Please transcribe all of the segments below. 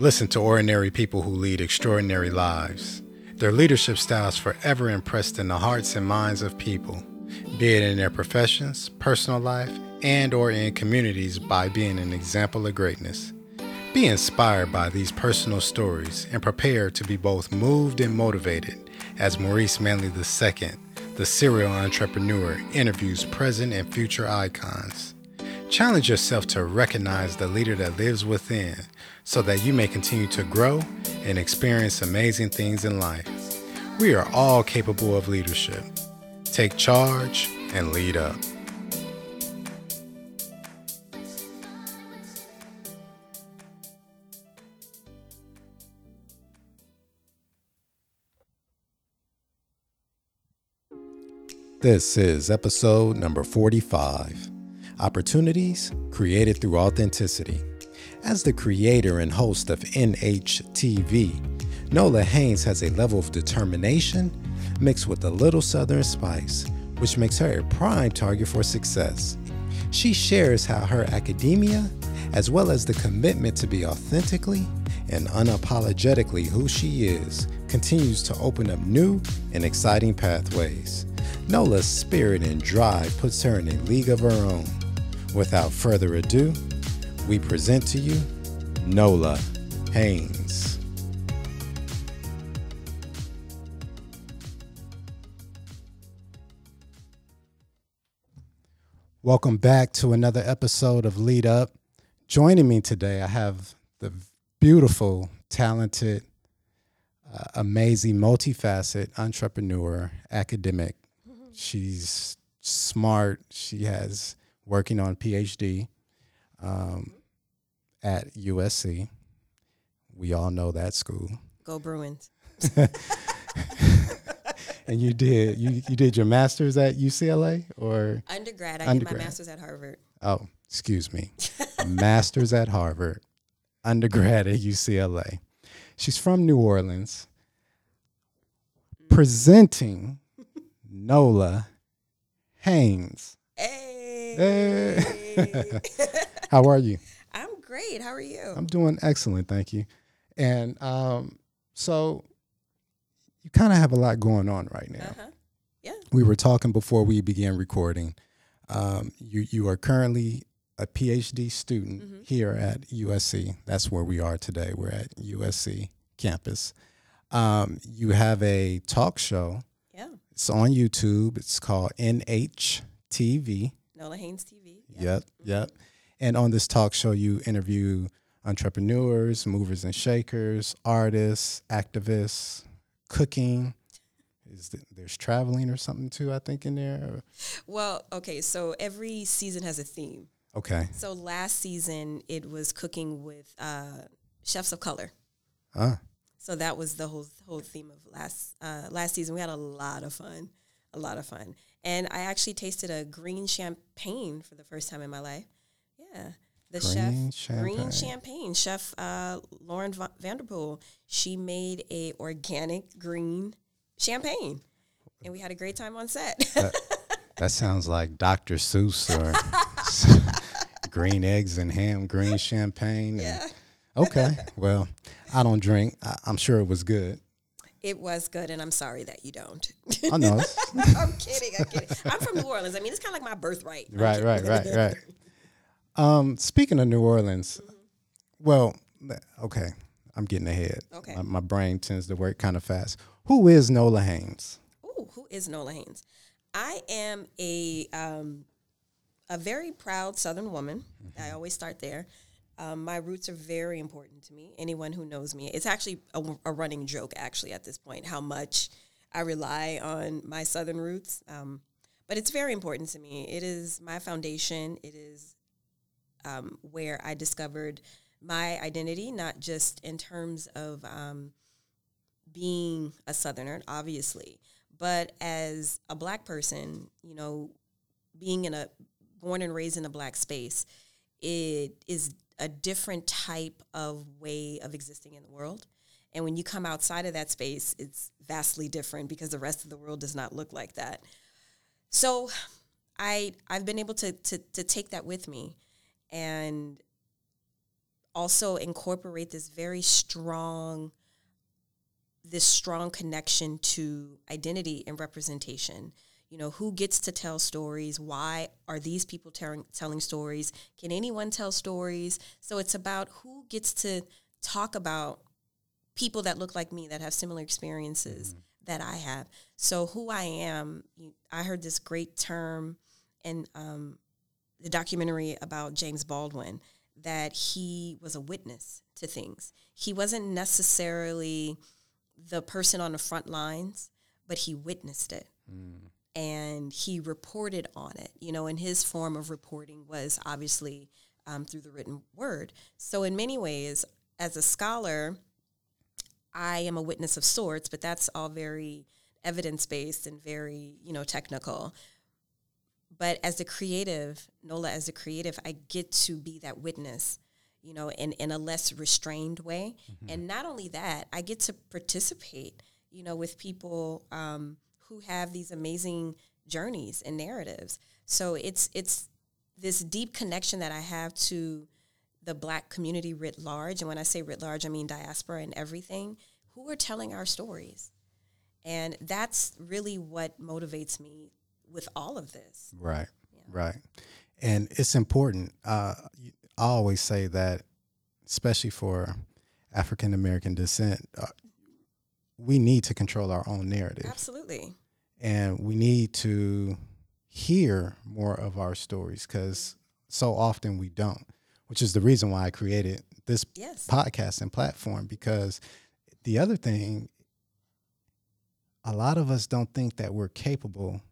Listen to ordinary people who lead extraordinary lives. Their leadership styles forever impressed in the hearts and minds of people, be it in their professions, personal life, and or in communities by being an example of greatness. Be inspired by these personal stories and prepare to be both moved and motivated as Maurice Manley II, the serial entrepreneur, interviews present and future icons. Challenge yourself to recognize the leader that lives within so that you may continue to grow and experience amazing things in life. We are all capable of leadership. Take charge and lead up. This is episode number 45 Opportunities Created Through Authenticity. As the creator and host of NHTV, Nola Haynes has a level of determination mixed with a little southern spice, which makes her a prime target for success. She shares how her academia, as well as the commitment to be authentically and unapologetically who she is, continues to open up new and exciting pathways. Nola's spirit and drive puts her in a league of her own. Without further ado, we present to you Nola Haynes. Welcome back to another episode of Lead Up. Joining me today, I have the beautiful, talented, uh, amazing, multifaceted entrepreneur, academic. She's smart. She has working on PhD um, at USC. We all know that school. Go Bruins. and you did you, you did your master's at UCLA or Undergrad. I Undergrad. did my master's at Harvard. oh excuse me master's at Harvard, undergrad at UCLA. She's from New Orleans. Presenting Nola Haynes. Hey. How are you? I'm great. How are you? I'm doing excellent, thank you. And um, so you kind of have a lot going on right now. Uh-huh. Yeah. We were talking before we began recording. Um, you you are currently a PhD student Mhm. here at USC. That's where we are today. We're at USC campus. Um, you have a talk show. Yeah. It's on YouTube. It's called NHTV. Nola Haynes TV. Yeah. Yep, yep. And on this talk show, you interview entrepreneurs, movers and shakers, artists, activists, cooking. Is th- there's traveling or something too? I think in there. Well, okay. So every season has a theme. Okay. So last season it was cooking with uh, chefs of color. Ah, So that was the whole whole theme of last uh, last season. We had a lot of fun, a lot of fun, and I actually tasted a green champagne for the first time in my life. Yeah, the Green chef green champagne. champagne chef uh, Lauren Va- Vanderpool. She made a organic green champagne, and we had a great time on set. that sounds like Dr. Seuss or green eggs and ham, green champagne. and- yeah, okay. Well, I don't drink. I, I'm sure it was good. It was good, and I'm sorry that you don't. I know. I'm kidding. I'm kidding. I'm from New Orleans. I mean, it's kind of like my birthright. Right, right, right, right. Um, speaking of New Orleans, well, okay, I'm getting ahead. Okay. My, my brain tends to work kind of fast. Who is Nola Haynes? Ooh, who is Nola Haynes? I am a um, a very proud Southern woman. I always start there. Um, my roots are very important to me. Anyone who knows me, it's actually a, a running joke. Actually, at this point, how much I rely on my Southern roots. Um, but it's very important to me. It is my foundation. It is um, where I discovered my identity, not just in terms of um, being a Southerner, obviously, but as a black person, you know, being in a born and raised in a black space, it is a different type of way of existing in the world. And when you come outside of that space, it's vastly different because the rest of the world does not look like that. So I I've been able to to, to take that with me and also incorporate this very strong this strong connection to identity and representation you know who gets to tell stories? Why are these people telling telling stories? Can anyone tell stories? So it's about who gets to talk about people that look like me that have similar experiences mm-hmm. that i have. So who i am i heard this great term in um, the documentary about james baldwin that he was a witness to things. He wasn't necessarily the person on the front lines but he witnessed it. Mm and he reported on it. You know, and his form of reporting was obviously um, through the written word. So, in many ways, as a scholar, I am a witness of sorts, but that's all very evidence based and very, you know, technical. But as a creative, Nola, as a creative, I get to be that witness, you know, in, in a less restrained way. Mm-hmm. And not only that, I get to participate, you know, with people um, who have these amazing journeys and narratives. So it's it's this deep connection that I have to the black community writ large. And when I say writ large, I mean diaspora and everything, who are telling our stories. And that's really what motivates me with all of this. Right, yeah. right. And it's important. Uh, I always say that, especially for African American descent, uh, we need to control our own narrative. Absolutely. And we need to hear more of our stories because so often we don't, which is the reason why I created this yes. podcast and platform. Because the other thing, a lot of us don't think that we're capable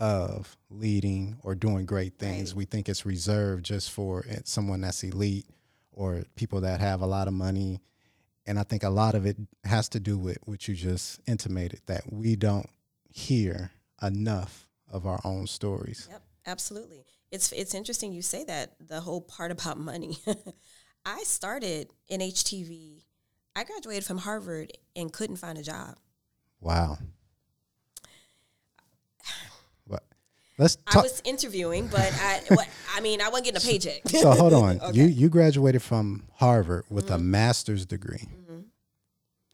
of leading or doing great things. Right. We think it's reserved just for eh, someone that's elite or people that have a lot of money and I think a lot of it has to do with what you just intimated that we don't hear enough of our own stories. Yep, absolutely. It's it's interesting you say that the whole part about money. I started NHTV. I graduated from Harvard and couldn't find a job. Wow. Let's talk. I was interviewing, but I, what, I mean, I wasn't getting a paycheck. so hold on. okay. You you graduated from Harvard with mm-hmm. a master's degree. Mm-hmm.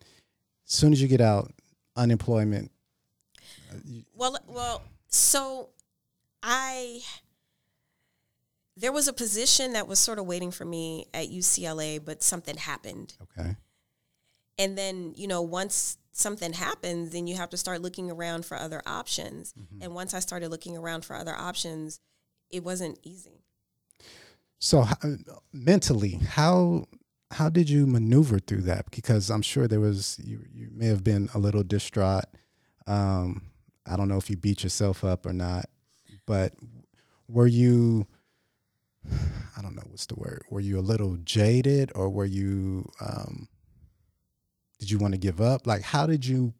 As soon as you get out, unemployment. Well, well, so I there was a position that was sort of waiting for me at UCLA, but something happened. Okay. And then, you know, once something happens, then you have to start looking around for other options. Mm-hmm. And once I started looking around for other options, it wasn't easy. So how, mentally, how how did you maneuver through that? Because I'm sure there was you you may have been a little distraught. Um, I don't know if you beat yourself up or not, but were you? I don't know what's the word. Were you a little jaded, or were you? Um, did you want to give up? Like, how did you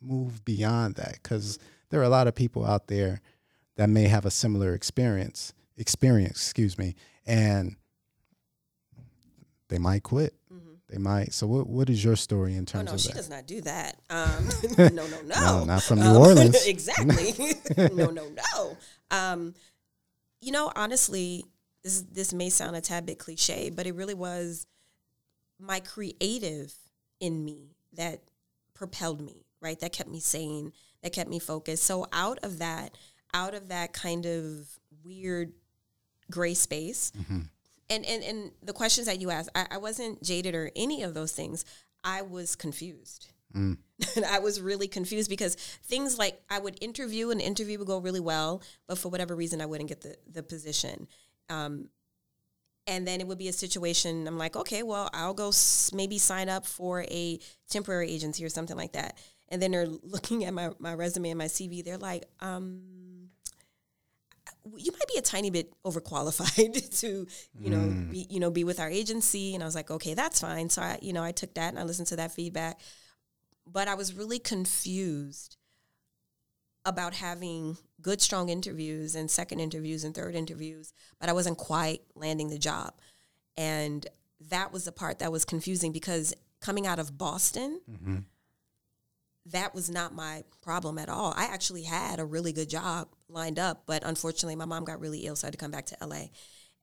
move beyond that? Because there are a lot of people out there that may have a similar experience, experience, excuse me, and they might quit. Mm-hmm. They might. So, what what is your story in terms oh, no, of she that? does not do that. Um, no, no, no, no. Not from New um, Orleans. exactly. no, no, no. Um, you know, honestly, this this may sound a tad bit cliche, but it really was my creative in me that propelled me, right? That kept me sane, that kept me focused. So out of that, out of that kind of weird gray space, mm-hmm. and, and and the questions that you asked, I, I, wasn't jaded or any of those things. I was confused. Mm. I was really confused because things like I would interview, and interview would go really well, but for whatever reason, I wouldn't get the the position. Um, and then it would be a situation i'm like okay well i'll go s- maybe sign up for a temporary agency or something like that. And then they're looking at my, my resume and my cv they're like um, you might be a tiny bit overqualified to you know mm. be, you know be with our agency. And i was like okay that's fine. So i you know i took that and i listened to that feedback. But i was really confused about having good, strong interviews and second interviews and third interviews, but I wasn't quite landing the job. And that was the part that was confusing because coming out of Boston, mm-hmm. that was not my problem at all. I actually had a really good job lined up, but unfortunately, my mom got really ill, so I had to come back to LA.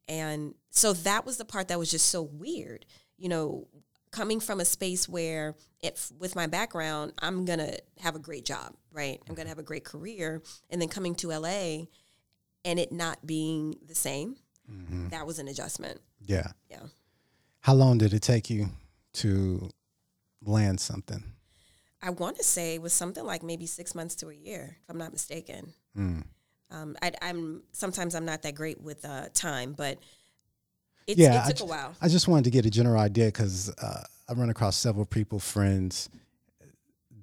And so that was the part that was just so weird. You know, coming from a space where if with my background, I'm going to have a great job, right? I'm going to have a great career and then coming to LA and it not being the same. Mm-hmm. That was an adjustment. Yeah. Yeah. How long did it take you to land something? I want to say it was something like maybe six months to a year, if I'm not mistaken. Mm. Um, I, am sometimes I'm not that great with uh, time, but yeah, it took I, a while. I just wanted to get a general idea because uh, I run across several people, friends.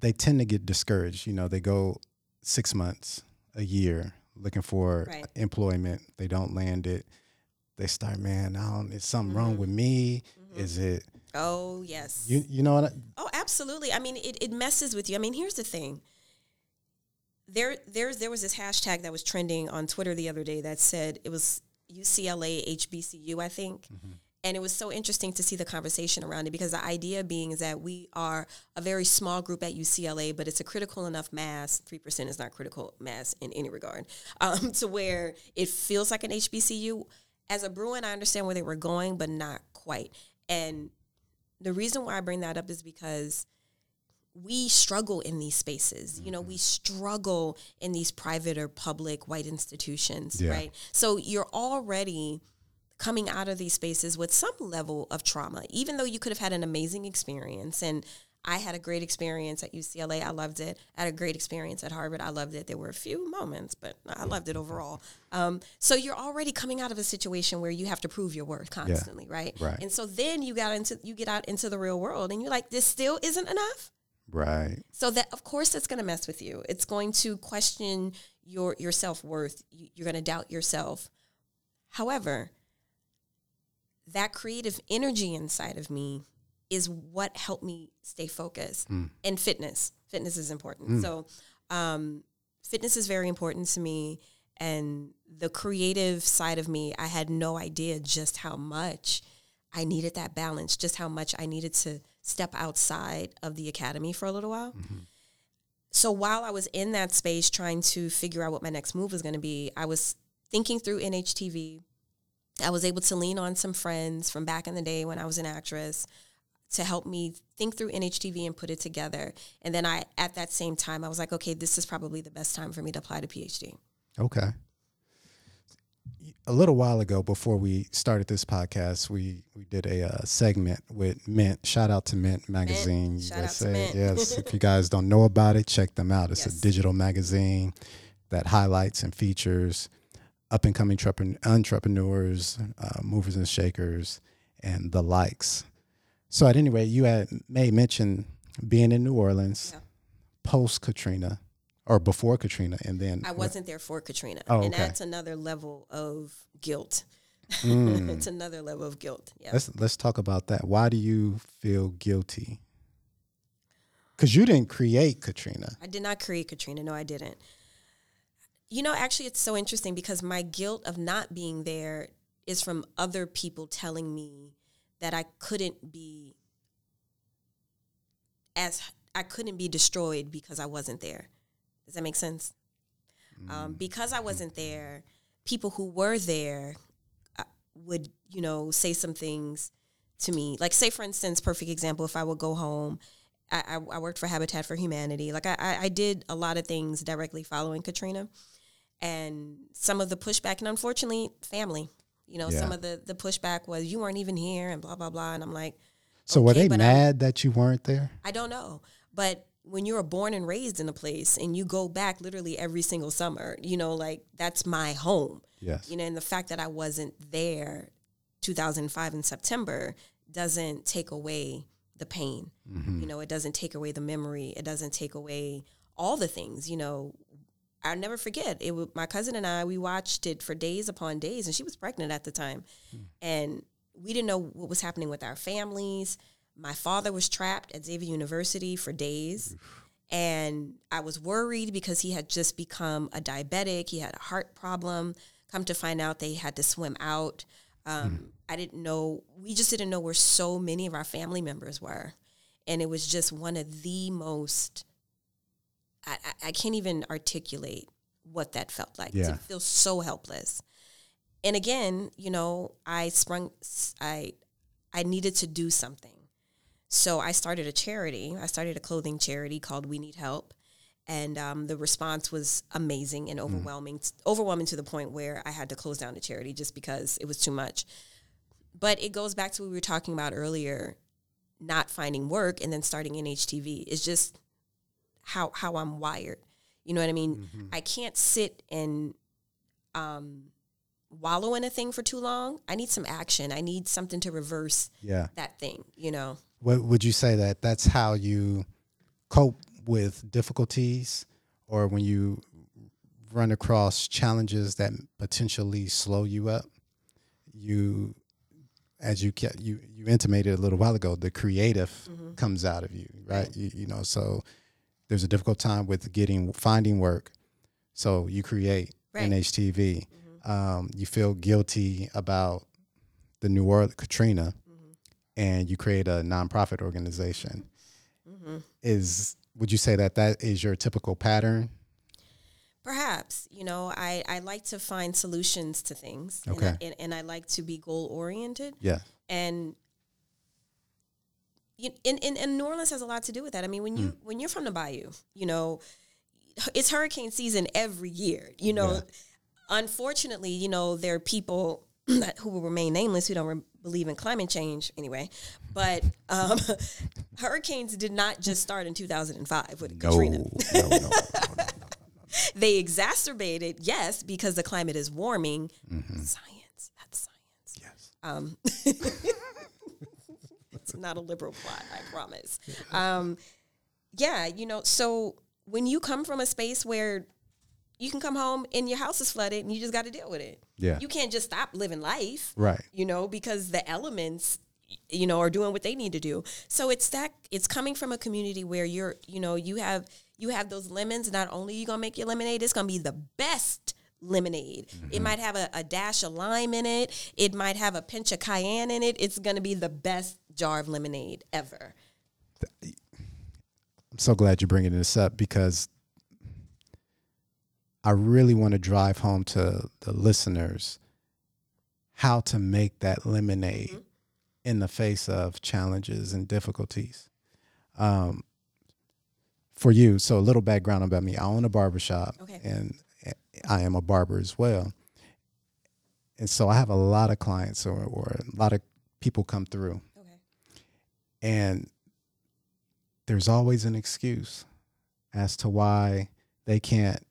They tend to get discouraged. You know, they go six months, a year, looking for right. employment. They don't land it. They start, man, I don't, is something mm-hmm. wrong with me? Mm-hmm. Is it? Oh yes. You you know what? I, oh, absolutely. I mean, it, it messes with you. I mean, here's the thing there there's there was this hashtag that was trending on Twitter the other day that said it was UCLA HBCU, I think. Mm-hmm. And it was so interesting to see the conversation around it because the idea being is that we are a very small group at UCLA, but it's a critical enough mass. Three percent is not critical mass in any regard, um, to where it feels like an HBCU. As a Bruin, I understand where they were going, but not quite. And the reason why I bring that up is because we struggle in these spaces. Mm-hmm. You know, we mm-hmm. struggle in these private or public white institutions, yeah. right? So you're already coming out of these spaces with some level of trauma, even though you could have had an amazing experience. And I had a great experience at UCLA. I loved it. I had a great experience at Harvard. I loved it. There were a few moments, but I loved it overall. Um, so you're already coming out of a situation where you have to prove your worth constantly, yeah. right? Right. And so then you got into you get out into the real world, and you're like, this still isn't enough. Right. So that of course that's going to mess with you. It's going to question your your self-worth. You're going to doubt yourself. However, that creative energy inside of me is what helped me stay focused. Mm. And fitness. Fitness is important. Mm. So um, fitness is very important to me and the creative side of me, I had no idea just how much I needed that balance, just how much I needed to step outside of the academy for a little while. Mm-hmm. So while I was in that space trying to figure out what my next move was going to be, I was thinking through NHTV. I was able to lean on some friends from back in the day when I was an actress to help me think through NHTV and put it together. And then I, at that same time, I was like, okay, this is probably the best time for me to apply to PhD. Okay a little while ago, before we started this podcast, we we did a uh, segment with Mint. Shout out to Mint magazine. Mint. Shout out to Mint. yes, if you guys don't know about it, check them out. It's yes. a digital magazine that highlights and features up and coming entrepreneurs, uh, movers and shakers, and the likes. So, at any rate, you had made mention being in New Orleans yeah. post Katrina or before Katrina, and then I wasn't there for Katrina, oh, and that's another level of guilt. Mm. it's another level of guilt. Yeah. Let's let's talk about that. Why do you feel guilty? Because you didn't create Katrina. I did not create Katrina. No, I didn't. You know, actually, it's so interesting because my guilt of not being there is from other people telling me that I couldn't be as I couldn't be destroyed because I wasn't there. Does that make sense? Um, mm. Um, because I wasn't there, people who were there uh, would, you know, say some things to me. Like, say, for instance, perfect example, if I would go home, I, I, I worked for Habitat for Humanity. Like, I, I did a lot of things directly following Katrina. And some of the pushback, and unfortunately, family. You know, yeah. some of the, the pushback was, you weren't even here, and blah, blah, blah. And I'm like, so okay, were they mad I, that you weren't there? I don't know. But when you're born and raised in a place and you go back literally every single summer, you know, like that's my home. Yes. You know, and the fact that I wasn't there 2005 in September doesn't take away the pain. Mm-hmm. You know, it doesn't take away the memory. It doesn't take away all the things, you know. I'll never forget. It was my cousin and I, we watched it for days upon days and she was pregnant at the time. Mm. And we didn't know what was happening with our families my father was trapped at Xavier University for days. And I was worried because he had just become a diabetic. He had a heart problem. Come to find out, they had to swim out. Um, mm. I didn't know, we just didn't know where so many of our family members were. And it was just one of the most, I, I, I can't even articulate what that felt like yeah. to feel so helpless. and again, you know, I sprung, I, I needed to do something. So I started a charity. I started a clothing charity called We Need Help. And um, the response was amazing and overwhelming, mm. overwhelming to the point where I had to close down the charity just because it was too much. But it goes back to what we were talking about earlier, not finding work and then starting NHTV. It's just how how I'm wired. You know what I mean? Mm-hmm. I can't sit and um, wallow in a thing for too long. I need some action. I need something to reverse yeah. that thing, you know. What would you say that that's how you cope with difficulties or when you run across challenges that potentially slow you up? You as you you you intimated a little while ago, the creative mm-hmm. comes out of you, right? You, you know, so there's a difficult time with getting finding work, so you create right. NHTV. Mm-hmm. Um, you feel guilty about the New Orleans Katrina. And you create a nonprofit organization. Mm-hmm. Is would you say that that is your typical pattern? Perhaps, you know, I, I like to find solutions to things. Okay. And I, and, and I like to be goal oriented. Yeah. And you, and, and, and New Orleans has a lot to do with that. I mean, when you mm. when you're from the Bayou, you know, it's hurricane season every year. You know, yeah. unfortunately, you know, there are people who will remain nameless who don't re- believe in climate change anyway. But um, hurricanes did not just start in 2005 with no, Katrina. No, no, they exacerbated, yes, because the climate is warming. Mm-hmm. Science, that's science. Yes. Um, it's not a liberal plot, I promise. Um, yeah, you know, so when you come from a space where you can come home and your house is flooded and you just got to deal with it. Yeah. You can't just stop living life. Right. You know, because the elements you know are doing what they need to do. So it's that it's coming from a community where you're, you know, you have you have those lemons. Not only you gonna make your lemonade, it's gonna be the best lemonade. Mm-hmm. It might have a, a, dash of lime in it. It might have a pinch of cayenne in it. It's gonna be the best jar of lemonade ever. I'm so glad you're bringing this up because I really want to drive home to the listeners how to make that lemonade mm-hmm. in the face of challenges and difficulties. Um, for you, so a little background about me. I own a barbershop okay. and I am a barber as well. And so I have a lot of clients or, or a lot of people come through. Okay. And there's always an excuse as to why they can't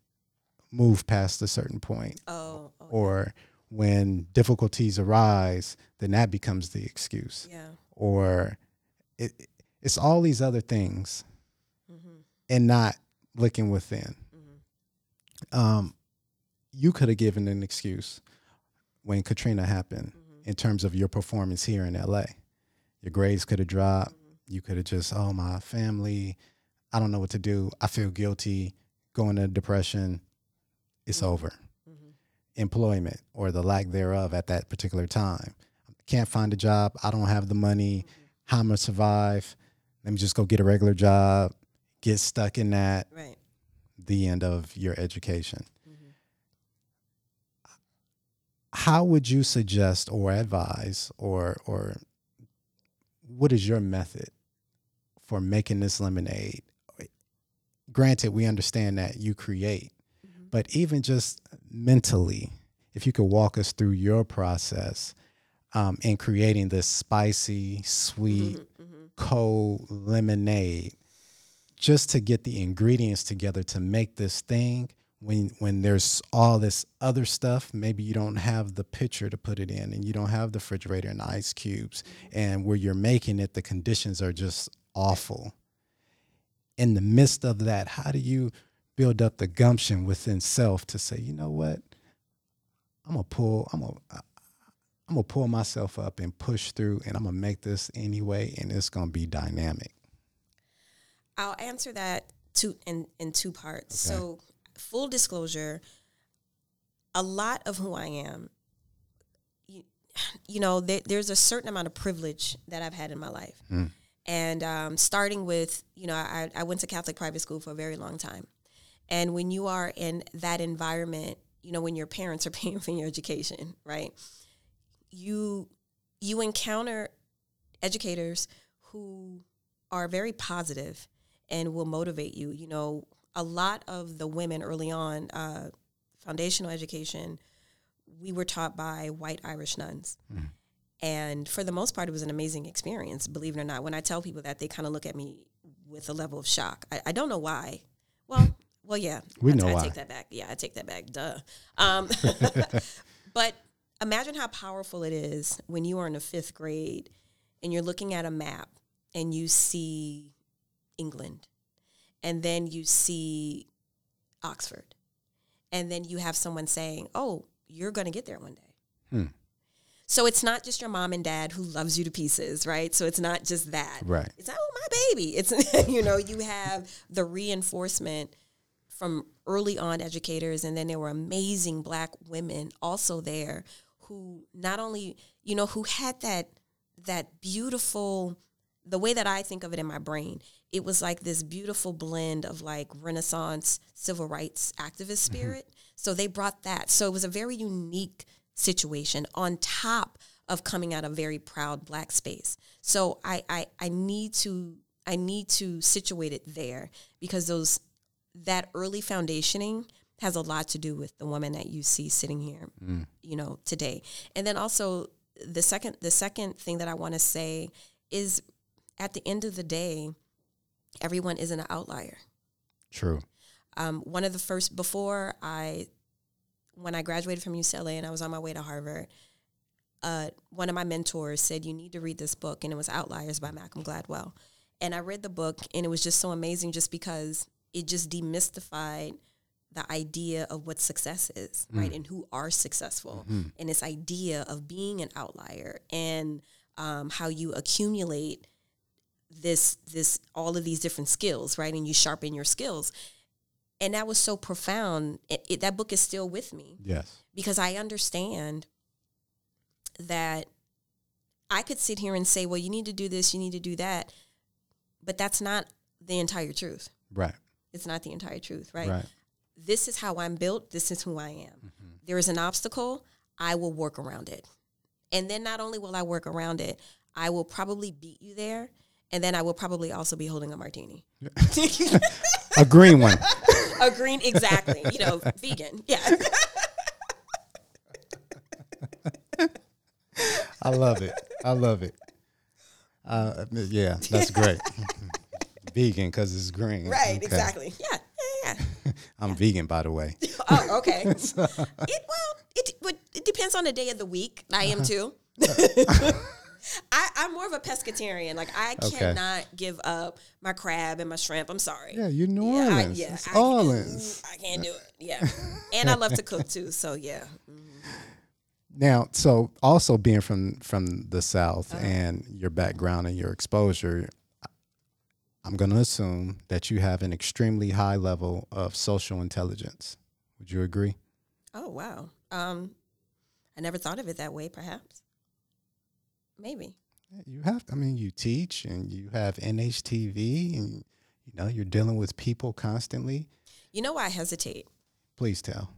move past a certain point. Oh, okay. Or when difficulties arise, then that becomes the excuse. Yeah. Or it, it's all these other things mm-hmm. and not looking within. Mm-hmm. Um, you could have given an excuse when Katrina happened mm-hmm. in terms of your performance here in LA. Your grades could have dropped. Mm-hmm. You could have just, oh, my family, I don't know what to do. I feel guilty, going into depression it's mm-hmm. over. Mm-hmm. Employment or the lack thereof at that particular time. Can't find a job. I don't have the money. Mm-hmm. How am I survive? Let me just go get a regular job, get stuck in that. Right. The end of your education. Mm-hmm. How would you suggest or advise or or what is your method for making this lemonade? Granted, we understand that you create, but even just mentally, if you could walk us through your process um, in creating this spicy, sweet, mm-hmm, mm-hmm. cold lemonade, just to get the ingredients together to make this thing. When when there's all this other stuff, maybe you don't have the pitcher to put it in, and you don't have the refrigerator and ice cubes, mm-hmm. and where you're making it, the conditions are just awful. In the midst of that, how do you build up the gumption within self to say, you know what, I'm gonna pull, I'm gonna, I'm gonna pull myself up and push through, and I'm gonna make this anyway, and it's gonna be dynamic. I'll answer that two in in two parts. Okay. So, full disclosure, a lot of who I am, you, you know, there, there's a certain amount of privilege that I've had in my life. Mm. And um, starting with, you know, I, I went to Catholic private school for a very long time. And when you are in that environment, you know, when your parents are paying for your education, right? You you encounter educators who are very positive and will motivate you. You know, a lot of the women early on, uh, foundational education, we were taught by white Irish nuns. Mm. And for the most part, it was an amazing experience, believe it or not. When I tell people that, they kind of look at me with a level of shock. I, I don't know why. Well, well, yeah. We know I, why. I take that back. Yeah, I take that back. Duh. Um, but imagine how powerful it is when you are in the fifth grade and you're looking at a map and you see England and then you see Oxford and then you have someone saying, "Oh, you're going to get there one day." Hmm. So it's not just your mom and dad who loves you to pieces, right? So it's not just that. Right. It's oh my baby. It's you know, you have the reinforcement from early on educators and then there were amazing black women also there who not only, you know, who had that that beautiful the way that I think of it in my brain, it was like this beautiful blend of like Renaissance civil rights activist mm-hmm. spirit. Mm-hmm. So they brought that. So it was a very unique situation on top of coming out of very proud black space. So I, I I need to I need to situate it there because those that early foundationing has a lot to do with the woman that you see sitting here, mm. you know, today. And then also the second the second thing that I want to say is at the end of the day, everyone isn't an outlier. True. Um, one of the first before I when I graduated from UCLA and I was on my way to Harvard, uh, one of my mentors said, You need to read this book. And it was Outliers by Malcolm Gladwell. And I read the book and it was just so amazing just because it just demystified the idea of what success is, mm. right? And who are successful. Mm-hmm. And this idea of being an outlier and um, how you accumulate this this all of these different skills right and you sharpen your skills and that was so profound. It, it, that book is still with me. Yes, because I understand that I could sit here and say, "Well, you need to do this, you need to do that," but that's not the entire truth. Right. It's not the entire truth. Right. Right. This is how I'm built. This is who I am. Mm-hmm. There is an obstacle. I will work around it, and then not only will I work around it, I will probably beat you there, and then I will probably also be holding a martini. a green one. a green, exactly. You know, vegan. Yeah. I love it. I love it. Uh, yeah, that's great. Vegan because it's green. Right. Okay. Exactly. Yeah. Yeah. yeah. I'm yeah. vegan, by the way. oh, okay. so. It well, it it depends on the day of the week. I am too. I, am more of a pescatarian. Like I okay. cannot give up my crab and my shrimp. I'm sorry. Yeah, you're New Orleans. Yeah, I, yeah, I, Orleans. I can't do it. Yeah, and I love to cook too. So yeah. Mm-hmm. Now, so also being from from the South uh-huh. and your background and your exposure, I'm going to assume that you have an extremely high level of social intelligence. Would you agree? Oh wow. Um, I never thought of it that way. Perhaps. Maybe. You have. I mean, you teach and you have NHTV, and you know you're dealing with people constantly. You know why I hesitate? Please tell.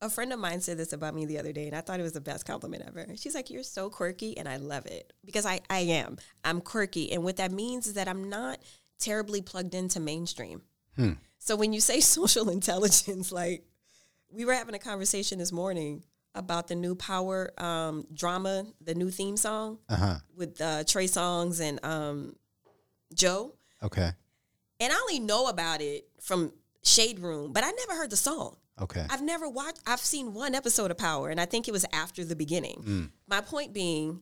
A friend of mine said this about me the other day, and I thought it was the best compliment ever. She's like, "You're so quirky," and I love it because I I am. I'm quirky, and what that means is that I'm not terribly plugged into mainstream. Hmm. So when you say social intelligence, like we were having a conversation this morning about the new Power um, drama, the new theme song uh-huh. with uh, Trey Songz and um, Joe. Okay. And I only know about it from Shade Room, but I never heard the song. Okay. I've never watched. I've seen one episode of Power, and I think it was after the beginning. Mm. My point being,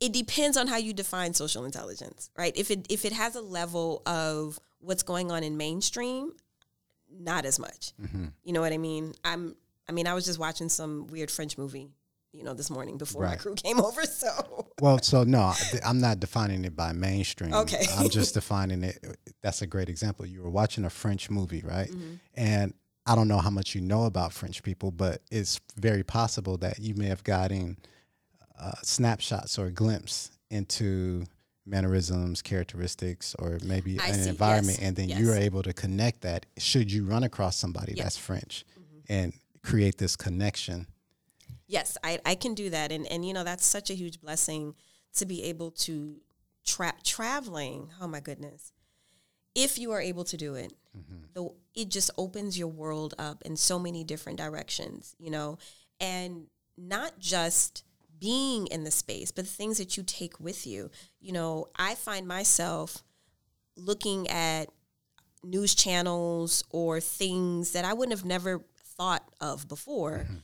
it depends on how you define social intelligence, right? If it if it has a level of what's going on in mainstream, not as much. Mm-hmm. You know what I mean? I'm I mean, I was just watching some weird French movie, you know, this morning before right. my crew came over. So, well, so no, I'm not defining it by mainstream. Okay, I'm just defining it. That's a great example. You were watching a French movie, right? Mm-hmm. And I don't know how much you know about French people, but it's very possible that you may have gotten uh, snapshots or a glimpse into mannerisms, characteristics, or maybe I an see, environment, yes, and then yes. you're able to connect that. Should you run across somebody Yeah. that's French, Mm-hmm. and create this connection? Yes, I, I can do that, and and you know that's such a huge blessing to be able to tra- traveling. Oh my goodness, if you are able to do it, mm-hmm. the, it just opens your world up in so many different directions. You know, and not just being in the space, but the things that you take with you. You know, I find myself looking at news channels or things that I wouldn't have never thought of before. Mm-hmm.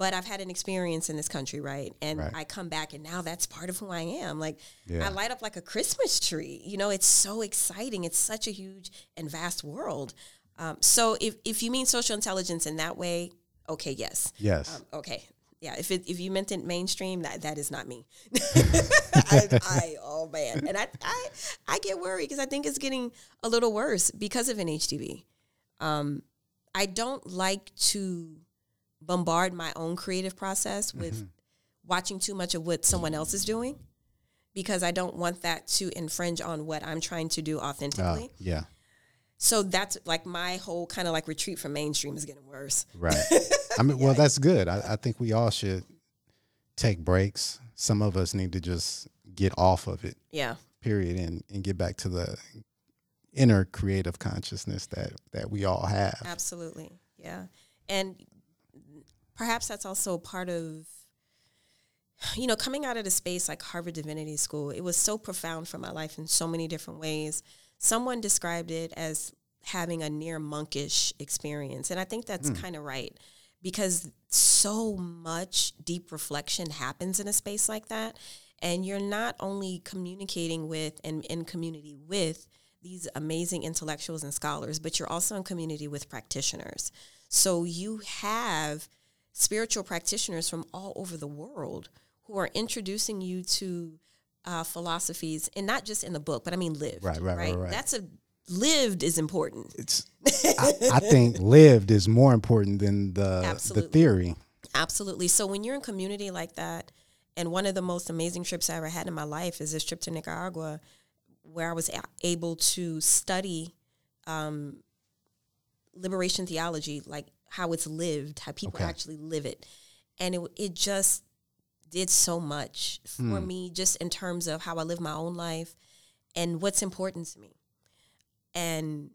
But I've had an experience in this country, right? And Right. I come back and now that's part of who I am. Like Yeah. I light up like a Christmas tree. You know, it's so exciting. It's such a huge and vast world. Um, so if, if you mean social intelligence in that way, okay, yes. Yes. Um, okay. Yeah, if it, if you meant it mainstream, that that is not me. I, I oh man, and I I, I get worried because I think it's getting a little worse because of NHTV. Um, I don't like to bombard my own creative process with watching too much of what someone else is doing because I don't want that to infringe on what I'm trying to do Uh, authentically. yeah. So that's like my whole kind of like retreat from mainstream is getting worse. Right. I mean, well, that's good. I, I think we all should take breaks. Some of us need to just get off of it, Yeah. period, and, and get back to the inner creative consciousness that, that we all have. Absolutely. Yeah. And perhaps that's also part of, you know, coming out of a space like Harvard Divinity School, it was so profound for my life in so many different ways. Someone described it as having a near monkish experience. And I think that's hmm. kind of right because so much deep reflection happens in a space like that. And you're not only communicating with and in community with these amazing intellectuals and scholars, but you're also in community with practitioners. So you have spiritual practitioners from all over the world who are introducing you to uh, philosophies, and not just in the book, but I mean lived. Right, right, right, right. That's a lived is important. It's, I, I think lived is more important than the, the theory. Absolutely. So when you're in community like that, and one of the most amazing trips I ever had in my life is this trip to Nicaragua, where I was a- able to study um, liberation theology, like how it's lived, how people Okay. actually live it, and it it just did so much for hmm. me, just in terms of how I live my own life and what's important to me. And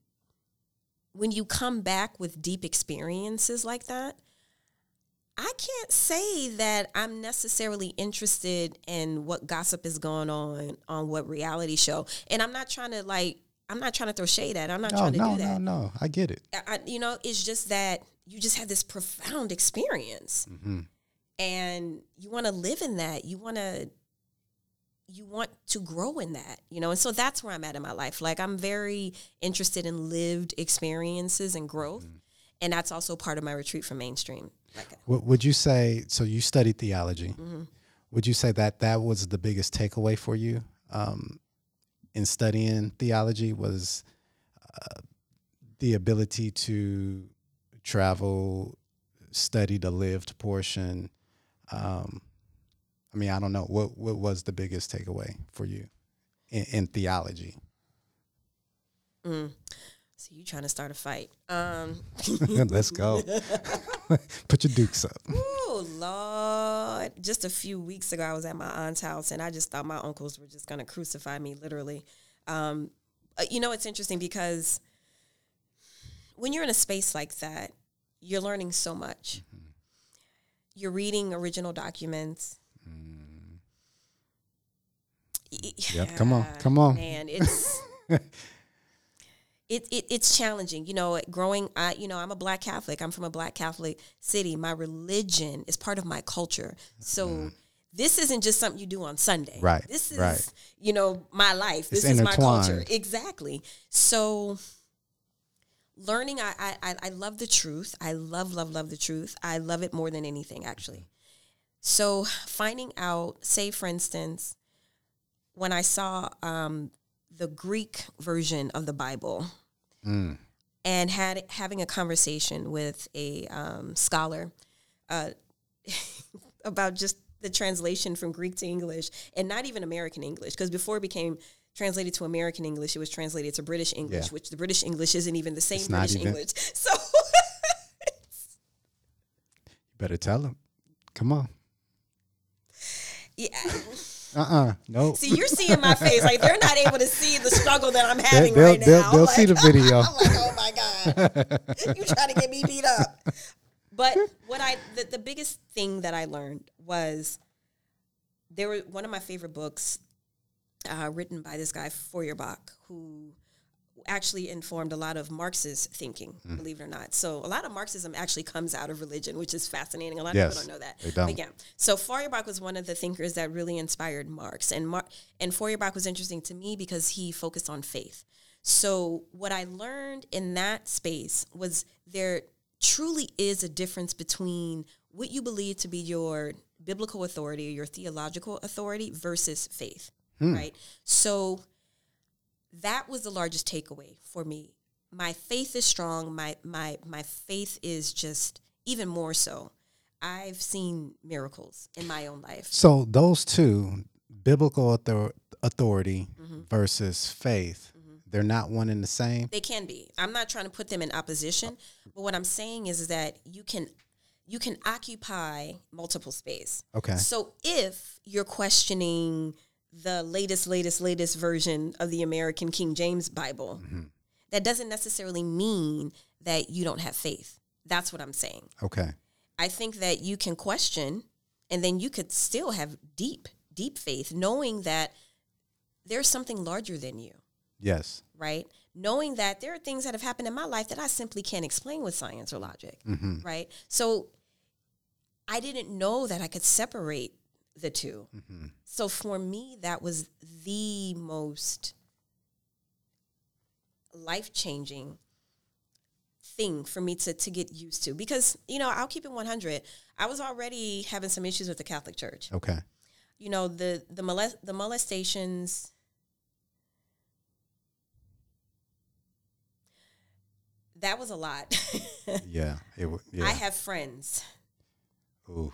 when you come back with deep experiences like that, I can't say that I'm necessarily interested in what gossip is going on on what reality show. And I'm not trying to like I'm not trying to throw shade at. it. I'm not No, trying to no, do that. no, no. I get it. I, you know, it's just that you just had this profound experience, Mm-hmm. and you want to live in that. You want to, you want to grow in that. You know, and so that's where I'm at in my life. Like I'm very interested in lived experiences and growth, and that's also part of my retreat from mainstream. Like, Would would you say so? You studied theology. Mm-hmm. Would you say that that was the biggest takeaway for you um, in studying theology? Was uh, the ability to travel, study the lived portion? Um, I mean, I don't know what what was the biggest takeaway for you in, in theology. mm. So you trying to start a fight? Um, Let's go. Put your dukes up. Oh Lord! Just a few weeks ago, I was at my aunt's house, and I just thought my uncles were just going to crucify me, literally. Um, uh, you know, it's interesting because when you're in a space like that, you're learning so much. You're reading original documents. Y- Yep, come on, come on. man. It's it, it it's challenging. You know, growing. I you know I'm a black Catholic. I'm from a black Catholic city. My religion is part of my culture. So. This isn't just something you do on Sunday. Mm-hmm. Right, This is, right. you know, my life. It's This is my culture. Exactly. So learning I, I I- love the truth. I love love love the truth. I love it more than anything actually. So finding out say for instance when i saw um, the greek version of the bible Mm. and had having a conversation with a um, scholar uh, about just the translation from Greek to English, and not even American English, because before it became translated to American English, it was translated to British English, Yeah. which the British English isn't even the same It's not British English. So Better tell them. Come on. yeah. Uh uh No. See, you're seeing my face. Like they're not able to see the struggle that I'm having they'll right now. they'll, they'll Like, see the video. I'm like, oh my god, you trying to get me beat up? But what I the, the biggest thing that I learned was there were one of my favorite books uh, written by this guy Feuerbach, who actually informed a lot of Marxist thinking, Mm. believe it or not. So a lot of Marxism actually comes out of religion, which is fascinating. A lot Yes, of people don't know that. they don't. But yeah. So Feuerbach was one of the thinkers that really inspired Marx, and Mar- and Feuerbach was interesting to me because he focused on faith. So what I learned in that space was there truly is a difference between what you believe to be your biblical authority or your theological authority versus faith, right? So that was the largest takeaway for me. My faith is strong. My my my faith is just even more so. I've seen miracles in my own life. So those two, biblical author- authority Mm-hmm. versus faith, they're not one and the same. They can be. I'm not trying to put them in opposition, but what I'm saying is that you can you can occupy multiple space. Okay. So if you're questioning the latest, latest, latest version of the American King James Bible, mm-hmm. that doesn't necessarily mean that you don't have faith. That's what I'm saying. Okay. I think that you can question and then you could still have deep, deep faith, knowing that there's something larger than you, Yes. right? Knowing that there are things that have happened in my life that I simply can't explain with science or logic, mm-hmm. right? So I didn't know that I could separate the 2 mm-hmm. So for me, that was the most life changing thing for me to to get used to because you know I'll keep it 100 I was already having some issues with the Catholic Church Okay. you know the the molest the molestations that was a lot Yeah. It. w- Yeah. I have friends Oof.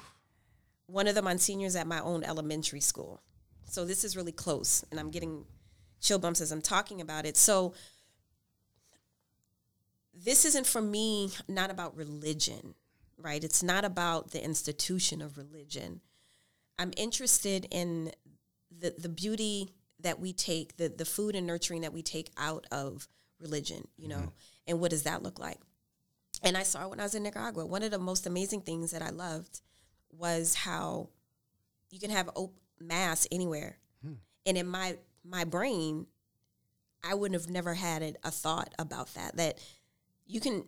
One of the monsignors at my own elementary school. So this is really close, and I'm getting chill bumps as I'm talking about it. So this isn't for me not about religion, right? It's not about the institution of religion. I'm interested in the the beauty that we take, the the food and nurturing that we take out of religion, you know, mm-hmm. and what does that look like? And I saw it when I was in Nicaragua. One of the most amazing things that I loved was how you can have op- mass anywhere, and in my my brain, I wouldn't have never had it, a thought about that. That you can,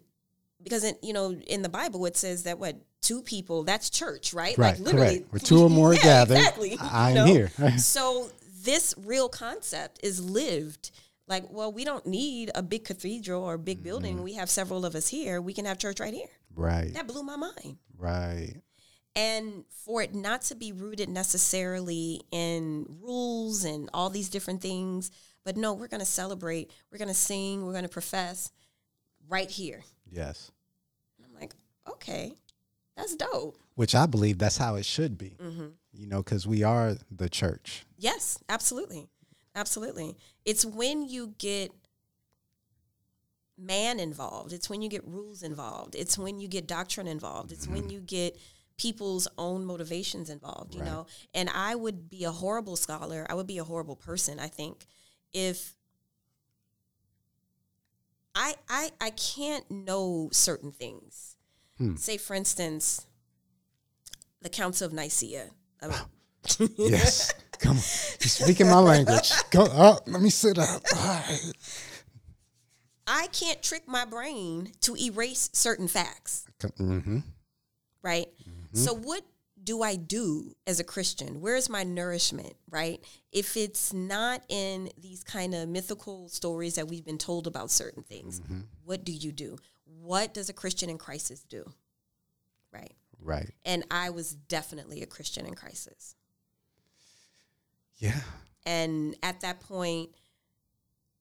because in, you know in the Bible it says that what two people that's church, right? Right. Like literally, correct. Where two or more Yeah, gathered, exactly, I'm know? here. so this real concept is lived. Like, well, we don't need a big cathedral or a big building. Mm-hmm. We have several of us here. We can have church right here. right. That blew my mind Right. And for it not to be rooted necessarily in rules and all these different things but no we're going to celebrate we're going to sing we're going to profess right here Yes. and i'm like okay that's dope Which I believe that's how it should be. Mm-hmm. You know, because we are the church. yes absolutely absolutely it's when you get man involved it's when you get rules involved it's when you get doctrine involved it's when you get people's own motivations involved you Right. know and i would be a horrible scholar i would be a horrible person i think if i i i can't know certain things say for instance the council of nicaea I mean, Yes. Come on. You're speaking my language. Go up. Let me sit up. Right. I can't trick my brain to erase certain facts, Mm-hmm. right? So mm-hmm. what do I do as a Christian? Where's my nourishment, right? If it's not in these kind of mythical stories that we've been told about certain things, mm-hmm. what do you do? What does a Christian in crisis do? Right? Right. And I was definitely a Christian in crisis. Yeah. And at that point,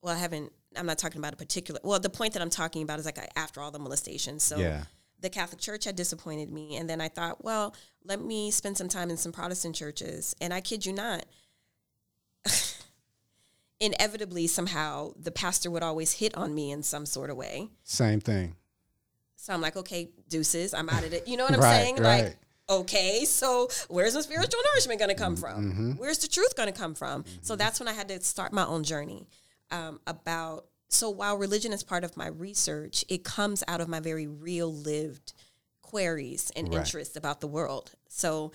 well, I haven't, I'm not talking about a particular, well, the point that I'm talking about is like after all the molestation. So Yeah. The Catholic Church had disappointed me. And then I thought, well, let me spend some time in some Protestant churches. And I kid you not, inevitably, somehow, the pastor would always hit on me in some sort of way. Same thing. So I'm like, okay, deuces, I'm out of it. You know what I'm Right, saying? right. Like, okay, so where's the spiritual nourishment going to come from? Mm-hmm. Where's the truth going to come from? So that's when I had to start my own journey um, about. So while religion is part of my research, it comes out of my very real lived queries and Right. interests about the world. So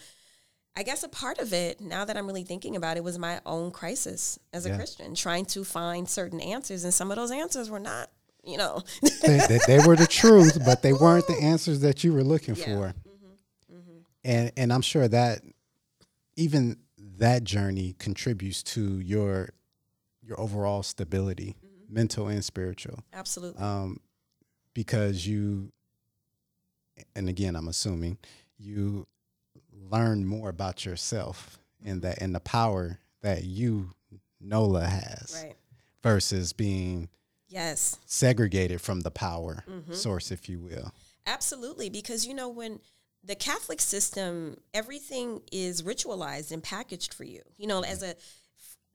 I guess a part of it, now that I'm really thinking about it, was my own crisis as a Yeah. Christian, trying to find certain answers. And some of those answers were not, you know, they, they, they were the truth, but they weren't the answers that you were looking Yeah. for. Mm-hmm. Mm-hmm. And and I'm sure that even that journey contributes to your your overall stability, mental and spiritual, absolutely. um, because you. And again, I'm assuming you learn more about yourself and that and the power that you Nola has right. versus being Yes. segregated from the power Mm-hmm. source, if you will. Absolutely, because you know when the Catholic system, everything is ritualized and packaged for you. You know, as a,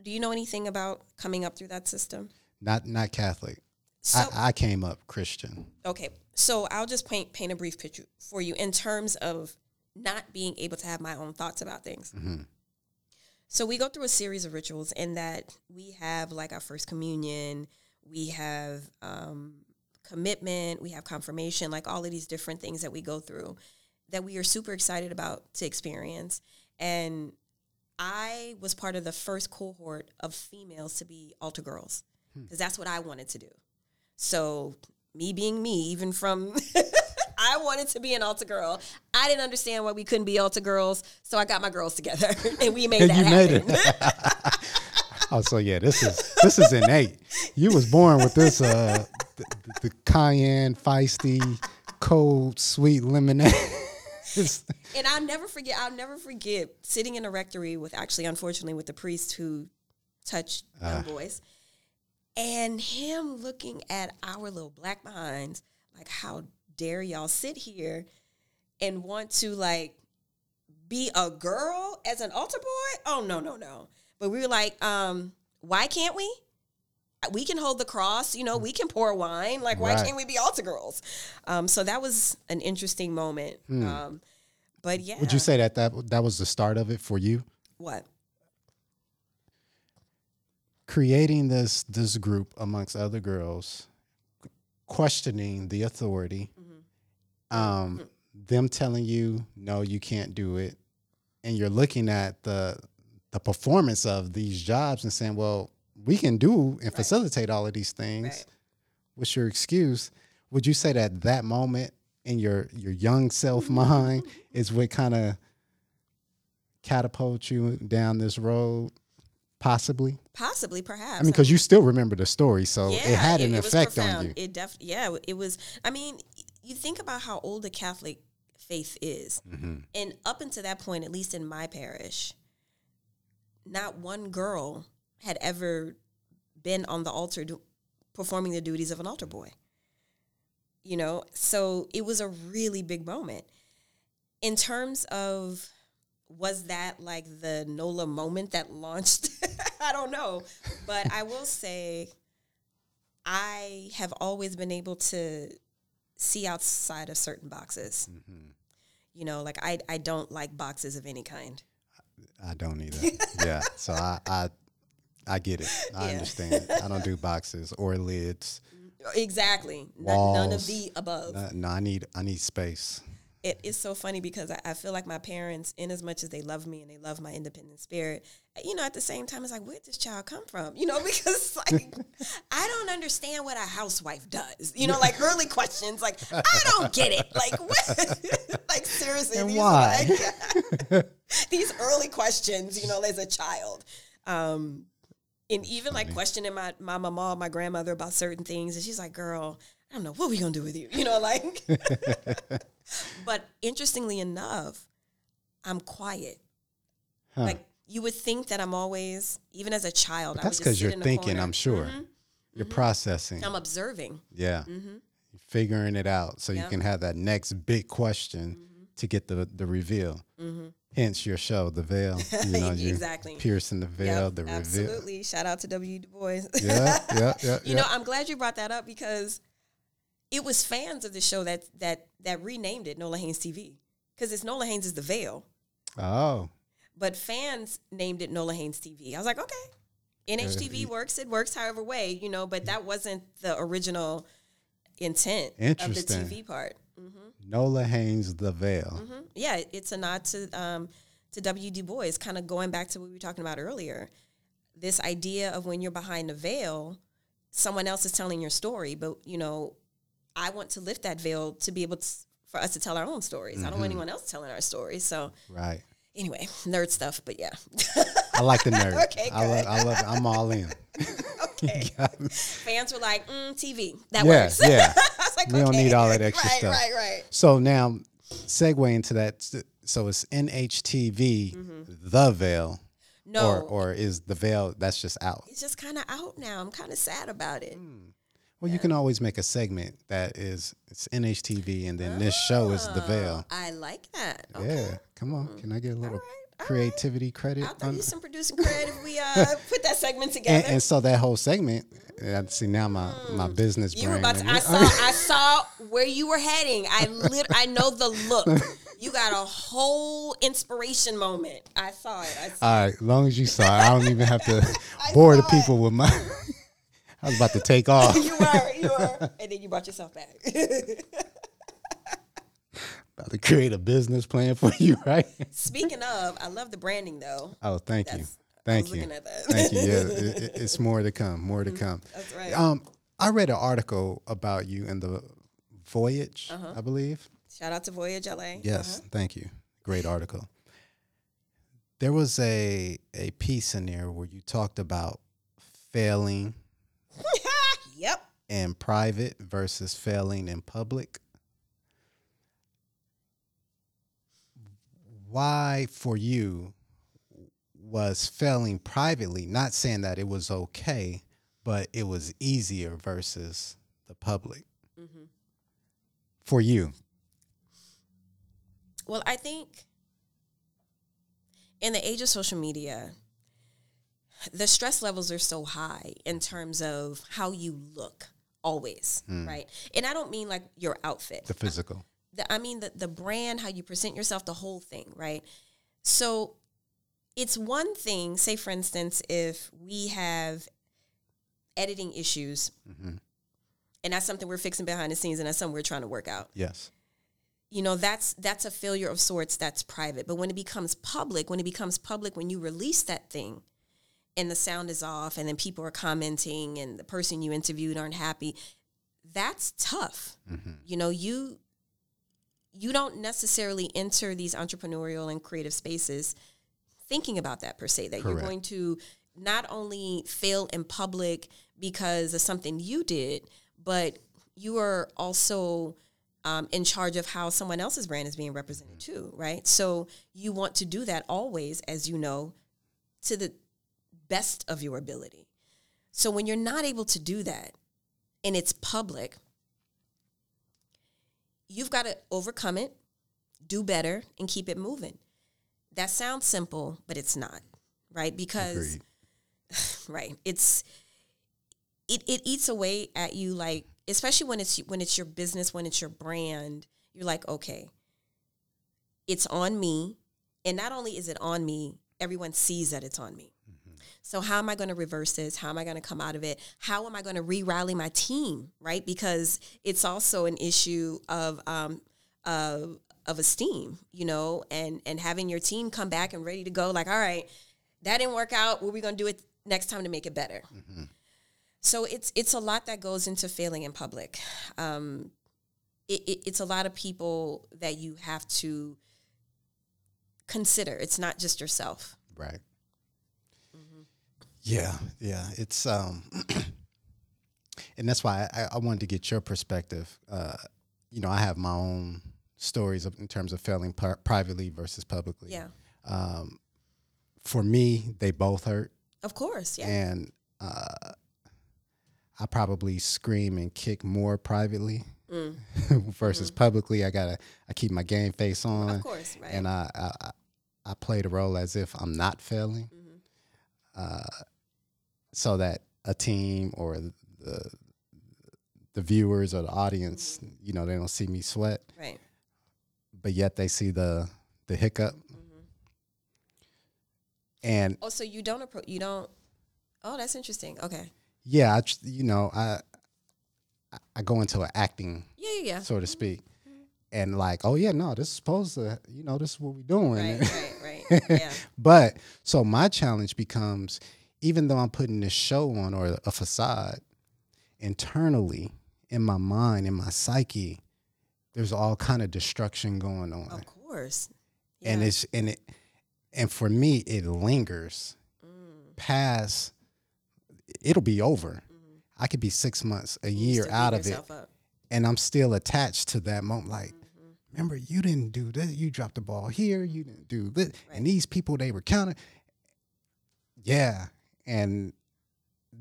do you know anything about coming up through that system? Not not Catholic. So I, I came up Christian. okay, so I'll just paint paint a brief picture for you in terms of not being able to have my own thoughts about things. So we go through a series of rituals in that we have like our first communion, we have um, commitment, we have confirmation, like all of these different things that we go through that we are super excited about to experience. And I was part of the first cohort of females to be altar girls because that's what I wanted to do. So me being me, even from I wanted to be an altar girl. I didn't understand why we couldn't be altar girls, so I got my girls together and we made that you made happen. it. oh, so yeah, this is this is innate. You was born with this uh the, the cayenne, feisty, cold, sweet lemonade. And I'll never forget. I'll never forget sitting in a rectory with actually, unfortunately, with the priest who touched young boys, and him looking at our little black behinds like, "How dare y'all sit here and want to like be a girl as an altar boy? Oh no, no, no!" But we were like, um, "Why can't we?" We can hold the cross, you know. We can pour wine. Like, why Right. can't we be altar girls? Um, so that was an interesting moment. Um, but yeah, Hmm. Would you say that, that that was the start of it for you? what? Creating this this group amongst other girls, questioning the authority, mm-hmm. um, mm-hmm. them telling you no, you can't do it, and you're looking at the the performance of these jobs and saying, well, we can do and facilitate all of these things. Right. What's your excuse? Would you say that that moment in your your young self mm-hmm. mind is what kind of catapult you down this road? Possibly. Possibly, perhaps. I mean, because you still remember the story, so yeah, it had an it, was effect on profound. you. It definitely yeah, it was. I mean, you think about how old the Catholic faith is, Mm-hmm. and up until that point, at least in my parish, not one girl had ever been on the altar do, performing the duties of an altar boy. You know, so it was a really big moment. In terms of was that like the Nola moment that launched? I don't know. But I will say I have always been able to see outside of certain boxes. Mm-hmm. You know, like I I don't like boxes of any kind. I don't either. yeah, so I, I I get it. I Yeah. understand. I don't do boxes or lids. Exactly. None, none of the above. No, no, I need I need space. It is so funny because I, I feel like my parents, in as much as they love me and they love my independent spirit, you know, at the same time, it's like, where did this child come from? You know, because like, I don't understand what a housewife does. You know, like early questions, like, I don't get it. Like, what? like, seriously. And these, why? like, these early questions, you know, as a child. Um, and even like questioning my, my mama, my grandmother about certain things. And she's like, girl, I don't know, what we gonna do with you? You know, like, but interestingly enough, I'm quiet. Huh. Like you would think that I'm always, even as a child, That's because you're in thinking. I'm sure Mhm. you're processing. I'm observing. yeah, hmm figuring it out so you can have that next big question to get the the reveal. Hence your show, The Veil. You know, Exactly. piercing the veil, Yep, the reveal. absolutely. Shout out to W. Du Bois. Yeah, yeah, yeah. you know, I'm glad you brought that up because it was fans of the show that that that renamed it Nola Haynes TV because it's Nola Haynes is the Veil, Oh, but fans named it Nola Haynes TV. I was like, okay, NHTV works. It works however way, you know, but that wasn't the original intent of the TV part. Nola Haynes, The Veil. Mhm. Yeah, it's a nod to um, to W. Du Bois, kind of going back to what we were talking about earlier. This idea of when you're behind the veil, someone else is telling your story, but you know, I want to lift that veil to be able to, for us to tell our own stories. I don't want anyone else telling our stories. So Right. anyway, nerd stuff, but yeah. I like the nerd. Okay, I, love, I love it. I'm all in. okay. Fans were like, mm, TV, that Yeah, works. yeah. I was like, We don't need all that extra right, stuff. Right, right, So now, segue into that. So it's NHTV, The Veil, Mm-hmm. No, or or is The Veil that's just out? it's just kind of out now. I'm kind of sad about it. Well, you can always make a segment that is it's NHTV, and then this show is The Veil. I like that. Okay. Yeah, come on. Can I get a little right, creativity credit? I'll throw you some producing credit if we uh, put that segment together. and, and so that whole segment, I see now my my business you were brain. about to, I saw I saw where you were heading. I lit, I know the look. You got a whole inspiration moment. I saw it. I saw All right, as long as you saw it, I don't even have to bore the saw it. people with my. I was about to take off. you were, you were, and then you brought yourself back. About to create a business plan for you, right? Speaking of, I love the branding though. Oh, thank you, That's- I thank you, looking at that. thank you. Yeah, it, it- it's more to come. More to come. That's right. Um, I read an article about you in the Voyage, Uh-huh. I believe. Shout out to Voyage LA. Yes, thank you. Great article. There was a a piece in there where you talked about failing. In private versus failing in public. Why for you was failing privately, not saying that it was okay, but it was easier versus the public mm-hmm. for you? Well, I think in the age of social media, the stress levels are so high in terms of how you look always, hmm. right? And I don't mean like your outfit. The physical. The, I mean the the brand, how you present yourself, the whole thing, right? So it's one thing, say for instance, if we have editing issues mm-hmm. and that's something we're fixing behind the scenes and that's something we're trying to work out Yes. you know that's that's a failure of sorts that's private but when it becomes public when it becomes public when you release that thing and the sound is off and then people are commenting and the person you interviewed aren't happy that's tough. You know you you don't necessarily enter these entrepreneurial and creative spaces thinking about that per se that you're going to not only fail in public because of something you did but you are also um, in charge of how someone else's brand is being represented too, right? So you want to do that always, as you know, to the best of your ability. So when you're not able to do that and it's public, you've got to overcome it, do better, and keep it moving. That sounds simple, but it's not, right? Because Agreed. right it's it, it eats away at you like especially when it's when it's your business when it's your brand you're like okay it's on me and not only is it on me everyone sees that it's on me so how am i going to reverse this? How am i going to come out of it? How am i going to re-rally my team right? Because it's also an issue of um of of esteem you know and and having your team come back and ready to go like all right that didn't work out. What are we going to do it next time to make it better? So it's it's a lot that goes into failing in public. Um, it, it, it's a lot of people that you have to consider. It's not just yourself. Right. Yeah, yeah. It's um, and that's why I, I wanted to get your perspective. Uh, you know, I have my own stories of, in terms of failing pri- privately versus publicly. yeah For me, they both hurt, of course yeah and uh, I probably scream and kick more privately versus publicly. I gotta I keep my game face on. Of course, right. and I, I I- I play the role as if I'm not failing, Mm-hmm. uh, so that a team or the the viewers or the audience, Mm-hmm. you know, they don't see me sweat, right. but yet they see the the hiccup. Mm-hmm. And Oh, so you don't approach. You don't. Oh, that's interesting. Okay. yeah, I, you know, I I- go into an acting, Yeah, yeah, yeah. so to speak, and like, oh yeah, no, this is supposed to, you know, this is what we're doing. Right, right, right. Yeah. But so my challenge becomes, even though I'm putting this show on or a facade, internally in my mind, in my psyche, there's all kind of destruction going on, Of course. and it's and it and for me it lingers Mm. past. It'll be over. I could be six months, a. You year out of it, up. and I'm still attached to that moment. Like, Mm-hmm. remember, you didn't do this. You dropped the ball here. You didn't do this. And these people, they were counting. Yeah. And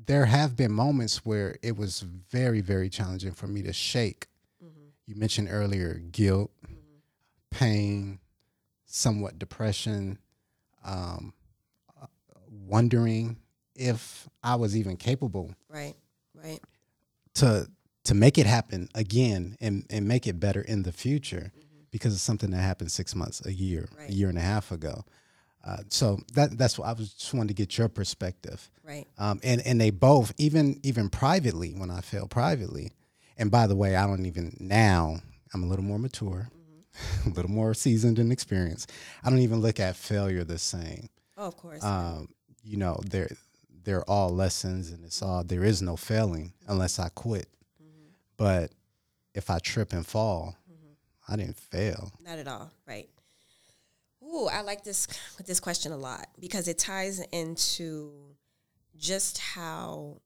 there have been moments where it was very, very challenging for me to shake. Mm-hmm. You mentioned earlier guilt, pain, somewhat depression, um, uh, wondering if I was even capable Right, right. to to make it happen again and and make it better in the future because it's something that happened six months, a year, Right. a year and a half ago. Uh, so that that's what I was just wanted to get your perspective. Right. Um, and and they both even even privately when I fail privately. And by the way, I don't even now I'm a little more mature, a little more seasoned and experienced. I don't even look at failure the same. Oh, of course. Um, you know, they're they're all lessons, and it's all there is no failing unless I quit. But if I trip and fall, I didn't fail. Not at all. Right. Ooh, I like this this question a lot because it ties into just how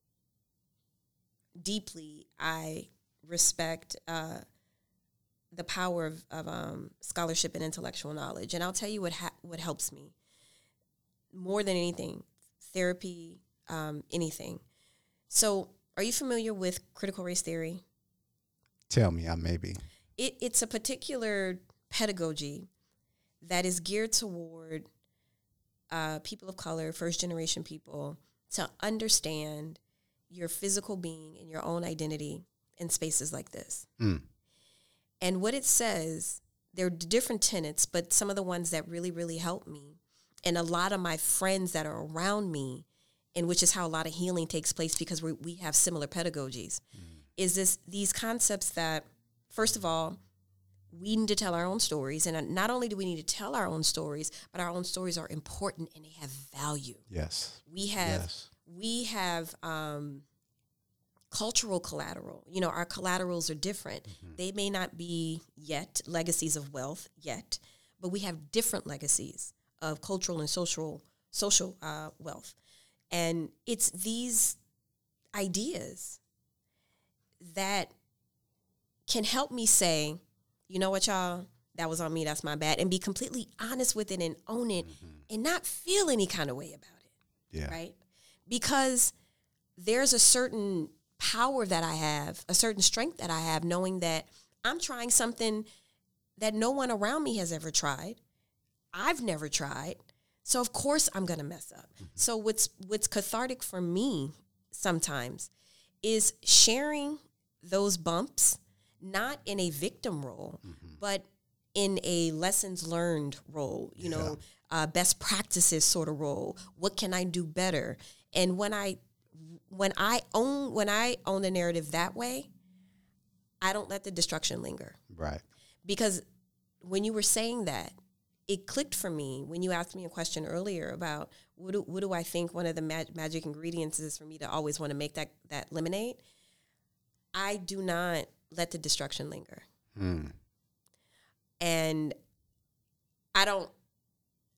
deeply I respect uh, the power of, of um, scholarship and intellectual knowledge. And I'll tell you what ha- what helps me more than anything: therapy, um, anything. So, are you familiar with critical race theory? Tell me, I may be. it, it's a particular pedagogy that is geared toward uh, people of color, first generation people, to understand your physical being and your own identity in spaces like this. Mm. And what it says, there are different tenets, but some of the ones that really, really help me, and a lot of my friends that are around me, and which is how a lot of healing takes place because we, we have similar pedagogies, is this these concepts that, first of all, we need to tell our own stories. And not only do we need to tell our own stories, but our own stories are important and they have value. Yes. We have Yes. we have um, cultural collateral. You know, our collaterals are different. They may not be yet legacies of wealth yet, but we have different legacies of cultural and social social uh, wealth, and it's these ideas that can help me say, you know what, y'all, that was on me. That's my bad, and be completely honest with it and own it, mm-hmm. and not feel any kind of way about it Yeah. right? Because there's a certain power that I have, a certain strength that I have, knowing that I'm trying something that no one around me has ever tried. I've never tried. So of course I'm gonna mess up. Mm-hmm. So what's what's cathartic for me sometimes is sharing those bumps, not in a victim role, but in a lessons learned role, you know, uh, best practices sort of role. What can I do better? And when I when I own when I own the narrative that way, I don't let the destruction linger Right. because when you were saying that, it clicked for me when you asked me a question earlier about what do, what do I think one of the mag- magic ingredients is for me to always want to make that that lemonade. I do not let the destruction linger, Mm. and I don't.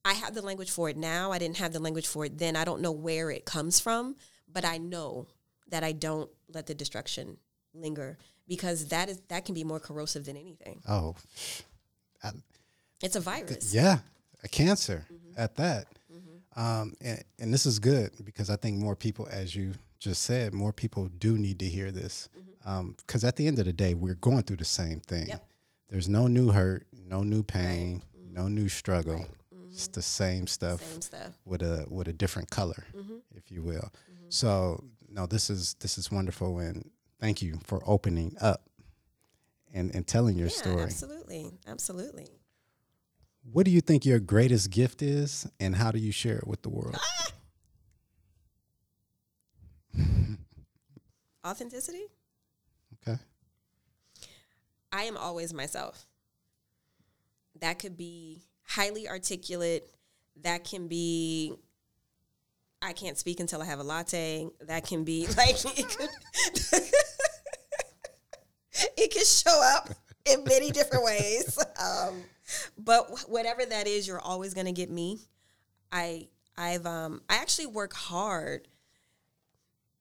I have the language for it now. I didn't have the language for it then. I don't know where it comes from, but I know that I don't let the destruction linger because that is that can be more corrosive than anything. Oh, It's a virus. yeah, a cancer Mm-hmm. at that. Um, and, and this is good because I think more people, as you just said, more people do need to hear this. Mm-hmm. Um, because at the end of the day, we're going through the same thing. Yep. There's no new hurt, no new pain, mm-hmm. no new struggle. Mm-hmm. It's the same stuff Same stuff. with a with a different color, mm-hmm. if you will. So no, this is this is wonderful, and thank you for opening up and and telling your Yeah, story. absolutely, absolutely. What do you think your greatest gift is, and how do you share it with the world? Ah! Authenticity. I am always myself. That could be highly articulate. That can be I can't speak until I have a latte. That can be like it could it can show up in many different ways. Um, but whatever that is, you're always going to get me. I I've um I actually work hard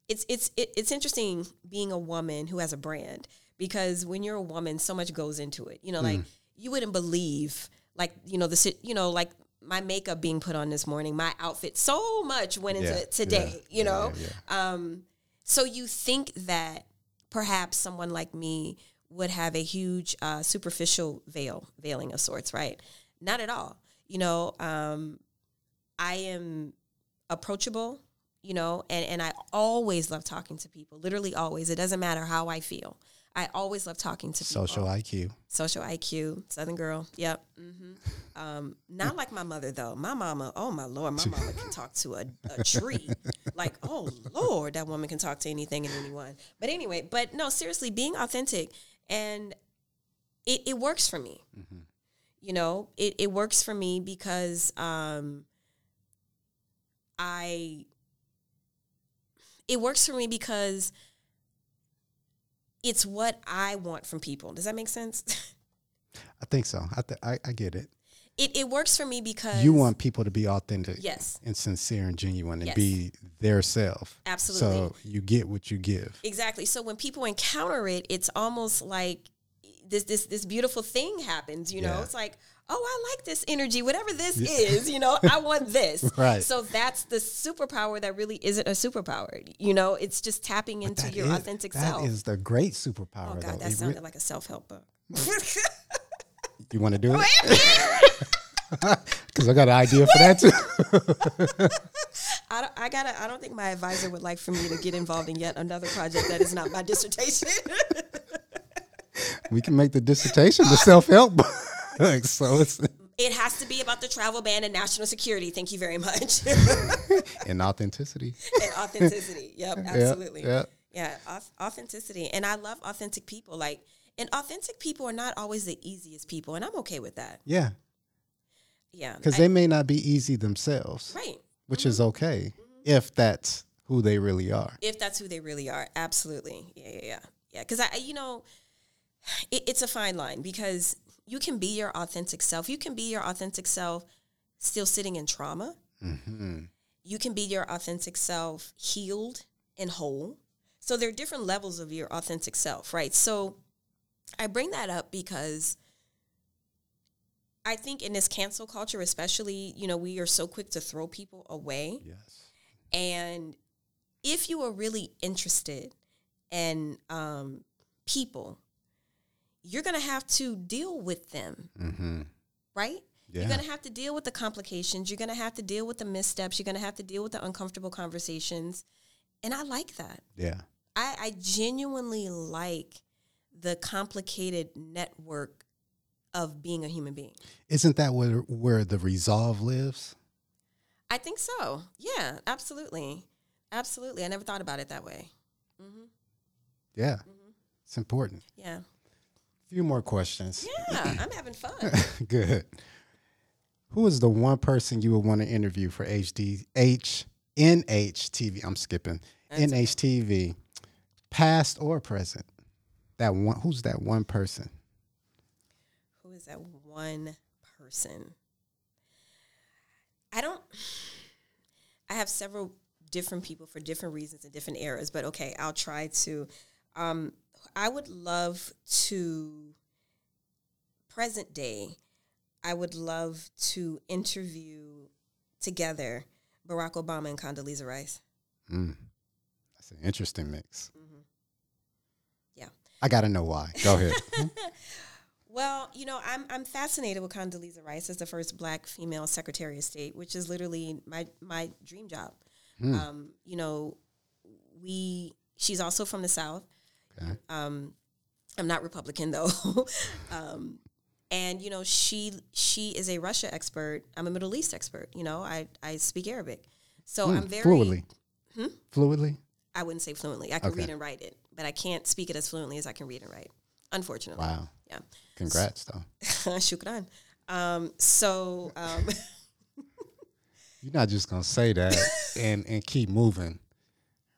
it's it's it, it's interesting being a woman who has a brand because when you're a woman, so much goes into it. You know, like you wouldn't believe, like you know the you know like my makeup being put on this morning, my outfit, so much went into Yeah, it today. yeah, you know, yeah, um, so you think that perhaps someone like me would have a huge uh, superficial veil, veiling of sorts, right? Not at all. You know, um, I am approachable, you know, and, and I always love talking to people, literally always. It doesn't matter how I feel. I always love talking to people. Social IQ. Social IQ, Southern girl. Yep. hmm Um, not like my mother though. My mama, oh my lord, my mama can talk to a, a tree. Like, oh lord, that woman can talk to anything and anyone. But anyway, but no, seriously, being authentic and it, it works for me. You know, it, it works for me because um, I it works for me because it's what I want from people. Does that make sense? I think so. I, th- I I get it. It it works for me because You want people to be authentic, yes, and sincere and genuine, and Yes. be their self. Absolutely. So you get what you give. exactly. So when people encounter it, it's almost like this this this beautiful thing happens. You know, Yeah. it's like, oh, I like this energy, whatever this is. You know, I want this. Right. So that's the superpower that really isn't a superpower. You know, it's just tapping into your is- authentic that self. is the great superpower. oh though. God, that It re- sounded like a self help book. you want to do it? Because I got an idea for that too. I, don't, I gotta. I don't think my advisor would like for me to get involved in yet another project that is not my dissertation. we can make the dissertation the self help book. so it's it has to be about the travel ban and national security. Thank you very much. in authenticity. and authenticity. Yep, absolutely. yeah. Yeah, authenticity. And I love authentic people. Like, and authentic people are not always the easiest people, and I'm okay with that. Yeah, Yeah, because they may not be easy themselves, right. which mm-hmm. is okay mm-hmm. if that's who they really are. If that's who they really are, absolutely. Yeah, yeah, yeah, yeah. Because I, you know, it, it's a fine line because you can be your authentic self. You can be your authentic self still sitting in trauma. hmm you can be your authentic self healed and whole. So there are different levels of your authentic self, right? So I bring that up because I think in this cancel culture, especially, you know, we are so quick to throw people away. Yes. And if you are really interested in um, people, you're going to have to deal with them, hmm right? Yeah. You're going to have to deal with the complications. You're going to have to deal with the missteps. You're going to have to deal with the uncomfortable conversations. And I like that. yeah. I, I genuinely like the complicated network of being a human being. Isn't that where where the resolve lives? I think so. Yeah, absolutely. Absolutely. I never thought about it that way. Yeah. Mm-hmm. It's important. Yeah. A few more questions. Yeah, I'm having fun. Good. Who is the one person you would want to interview for HD H NHTV? I'm skipping NHTV, past or present. That one. Who's that one person? Who is that one person? I don't. I have several different people for different reasons and different eras, but okay, I'll try to. Um, I would love to, present day, I would love to interview together Barack Obama and Condoleezza Rice. Mm. That's an interesting mix. Yeah. I got to know why. Go ahead. Well, you know, I'm I'm fascinated with Condoleezza Rice as the first Black female Secretary of State, which is literally my my dream job. Um, you know, we she's also from the South. Okay. Um, I'm not Republican though. um, and you know, she she is a Russia expert. I'm a Middle East expert. You know, I I speak Arabic, so Hmm, I'm very fluidly. Fluidly. I wouldn't say fluently. I can Okay. read and write it, but I can't speak it as fluently as I can read and write. Unfortunately, Wow. yeah. Congrats, though. Shukran. Um, so um, You're not just gonna say that and and keep moving.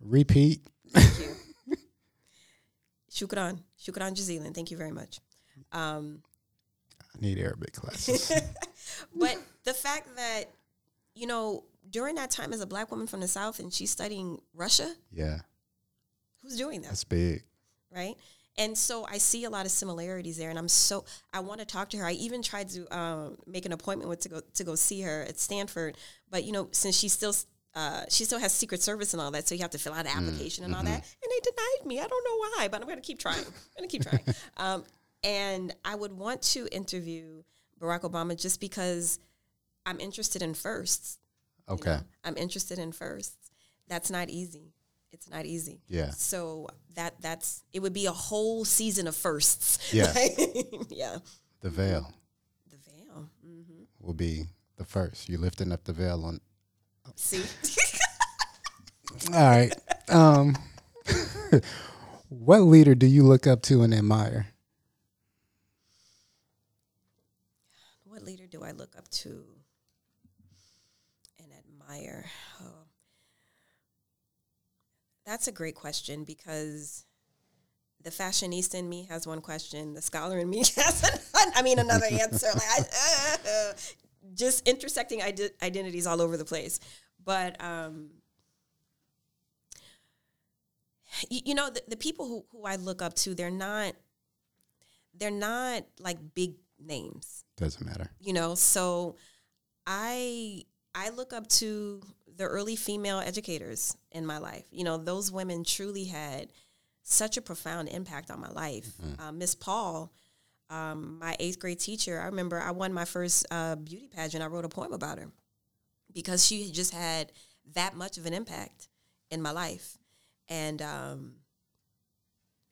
Repeat. Shukran, shukran jazilan. Thank you very much. Um, I need Arabic classes. but the fact that you know during that time as a black woman from the south and she's studying Russia, yeah, who's doing that, that's big. right? And so I see a lot of similarities there, and I'm so I want to talk to her. I even tried to um, make an appointment with to go to go see her at Stanford, but you know since she's still uh, she still has Secret Service and all that, so you have to fill out an application and all that, and they denied me. I don't know why, but I'm going to keep trying. I'm going to keep trying. um, and I would want to interview Barack Obama just because I'm interested in firsts. you Okay. know? I'm interested in firsts. That's not easy. It's not easy. Yeah. So that that's it would be a whole season of firsts. Yeah. yeah. The veil The veil. hmm will be the first. You're lifting up the veil on. See. All right. Um, what leader do you look up to and admire? what leader do I look up to and admire? Oh. That's a great question because the fashionista in me has one question, the scholar in me has an, I mean another answer. Like I, uh, just intersecting ide- identities all over the place. But um, you, you know, the, the people who, who I look up to, they're not they're not like big names Doesn't matter. you know so i i look up to the early female educators in my life you know those women truly had such a profound impact on my life uh, miss paul um, my eighth grade teacher i remember i won my first uh, beauty pageant i wrote a poem about her because she just had that much of an impact in my life and um,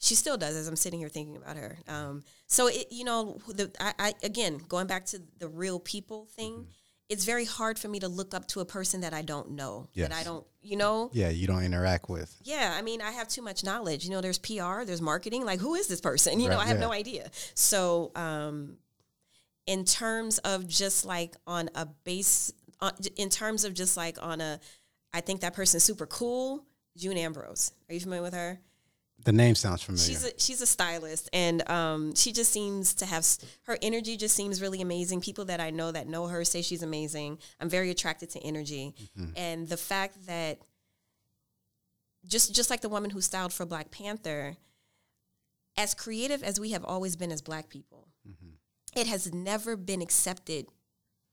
she still does as I'm sitting here thinking about her. Um, so it, you know, the I, I again going back to the real people thing. Mm-hmm. It's very hard for me to look up to a person that I don't know. That I don't, you know. Yeah, you don't interact with. Yeah, I mean, I have too much knowledge. You know, there's PR, there's marketing. Like, who is this person? You know, I have yeah. no idea. So, um, in terms of just like on a base, uh, in terms of just like on a, I think that person's super cool. June Ambrose. Are you familiar with her? The name sounds familiar. She's a she's a stylist, and um, she just seems to have her energy. Just seems really amazing. People that I know that know her say she's amazing. I'm very attracted to energy, and the fact that just just like the woman who styled for Black Panther, as creative as we have always been as Black people, it has never been accepted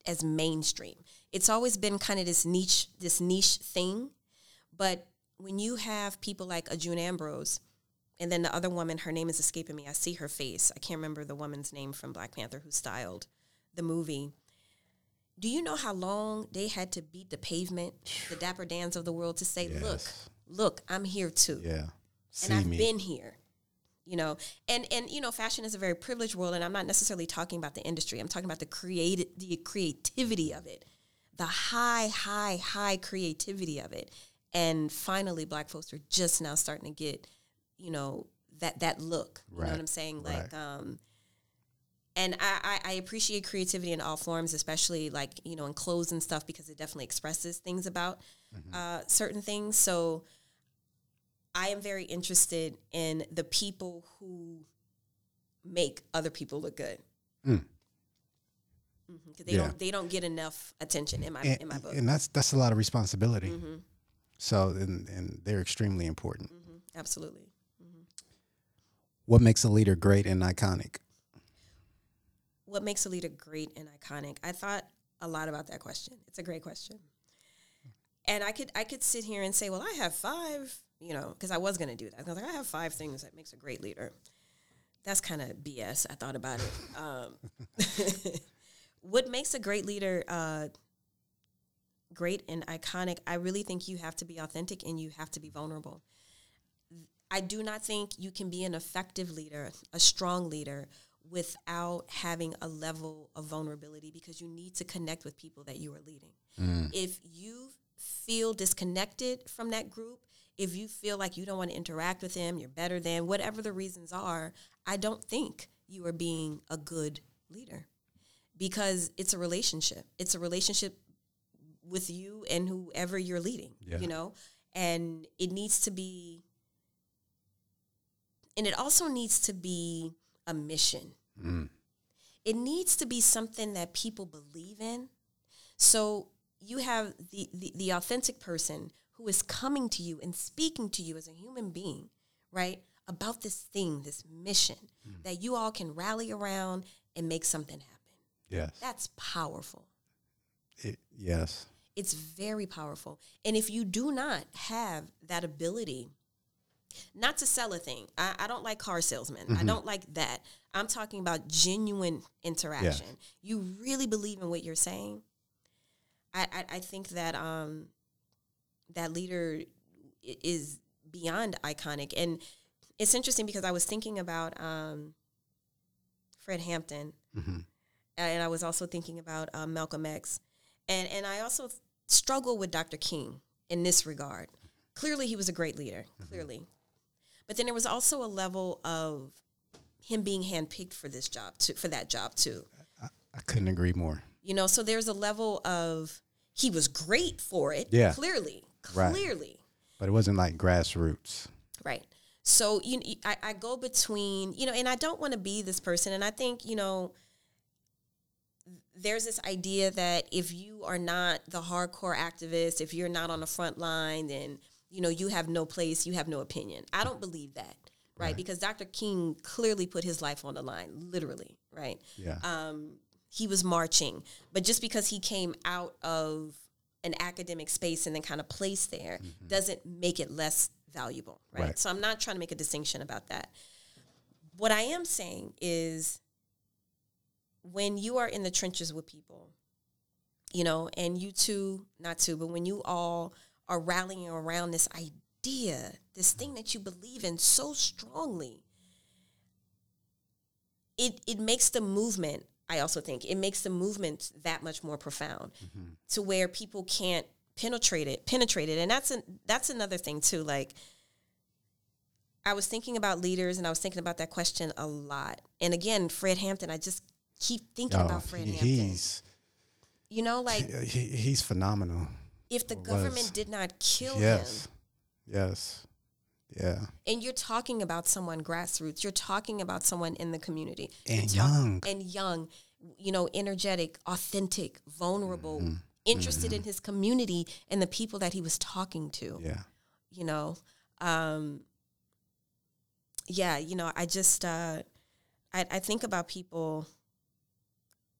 as mainstream. It's always been kind of this niche this niche thing, but when you have people like a June Ambrose and then the other woman, her name is escaping me. I see her face. I can't remember the woman's name from Black Panther who styled the movie. Do you know how long they had to beat the pavement, the Dapper Dans of the world, to say, "Look, Yes. look, I'm here too, yeah. See and I've me. been here." You know, and and you know, fashion is a very privileged world, and I'm not necessarily talking about the industry. I'm talking about the creative, the creativity of it, the high, high, high creativity of it. And finally, Black folks are just now starting to get, you know, that that look. You know what I'm saying? right. Like, um, and I, I, I appreciate creativity in all forms, especially like you know in clothes and stuff, because it definitely expresses things about uh, certain things. So I am very interested in the people who make other people look good. Mm. Because they Yeah. don't they don't get enough attention in my and, in my book. and that's that's a lot of responsibility. Mhm. So and and they're extremely important. Mhm. Absolutely. What makes a leader great and iconic? What makes a leader great and iconic? I thought a lot about that question. It's a great question. And I could I could sit here and say, well, I have five, you know, because I was going to do that. I was like, I have five things that makes a great leader. that's kind of BS. I thought about it. Um, what makes a great leader uh, great and iconic? I really think you have to be authentic and you have to be vulnerable. I do not think you can be an effective leader, a strong leader, without having a level of vulnerability because you need to connect with people that you are leading. Mm. If you feel disconnected from that group, if you feel like you don't want to interact with them, you're better than, whatever the reasons are, I don't think you are being a good leader because it's a relationship. It's a relationship with you and whoever you're leading, yeah. you know? And it needs to be, and it also needs to be a mission. Mm. It needs to be something that people believe in. So you have the, the, the authentic person who is coming to you and speaking to you as a human being, right? About this thing, this mission mm. that you all can rally around and make something happen. Yes. That's powerful. It, yes. It's very powerful. And if you do not have that ability, not to sell a thing, I, I don't like car salesmen. Mm-hmm. I don't like that. I'm talking about genuine interaction. Yeah. You really believe in what you're saying. I, I, I think that um, that leader is beyond iconic. And it's interesting because I was thinking about um, Fred Hampton, mm-hmm. and I was also thinking about um, Malcolm X, and and I also struggle with Dr. King in this regard. Clearly, he was a great leader. Mm-hmm. Clearly, but then there was also a level of him being handpicked for this job, to, for that job too. I, I couldn't agree more. You know, so there's a level of he was great for it. Yeah, clearly, clearly. Right. But it wasn't like grassroots. Right. So you, I, I go between you know, and I don't want to be this person, and I think you know, there's this idea that if you are not the hardcore activist, if you're not on the front line, then you know you have no place, you have no opinion. I don't believe that, right? right. Because Dr. King clearly put his life on the line, literally, right? Yeah. Um, he was marching, but just because he came out of an academic space and then kind of placed there mm-hmm. doesn't make it less valuable, right? right? So I'm not trying to make a distinction about that. What I am saying is when you are in the trenches with people, you know, and you two, not two, but when you all are rallying around this idea, this thing that you believe in so strongly, it it makes the movement I also think it makes the movement that much more profound mm-hmm. to where people can't penetrate it, penetrate it. And that's an, that's another thing too. Like I was thinking about leaders and I was thinking about that question a lot. And again, Fred Hampton, I just keep thinking oh, about Fred Hampton. He's you know, like he, he's phenomenal. If the government did not kill yes. him. Yes. Yeah. And you're talking about someone grassroots. You're talking about someone in the community. And young. And young, you know, energetic, authentic, vulnerable, mm-hmm. interested mm-hmm. in his community and the people that he was talking to. Yeah. You know, um, yeah, you know, I just, uh, I, I think about people.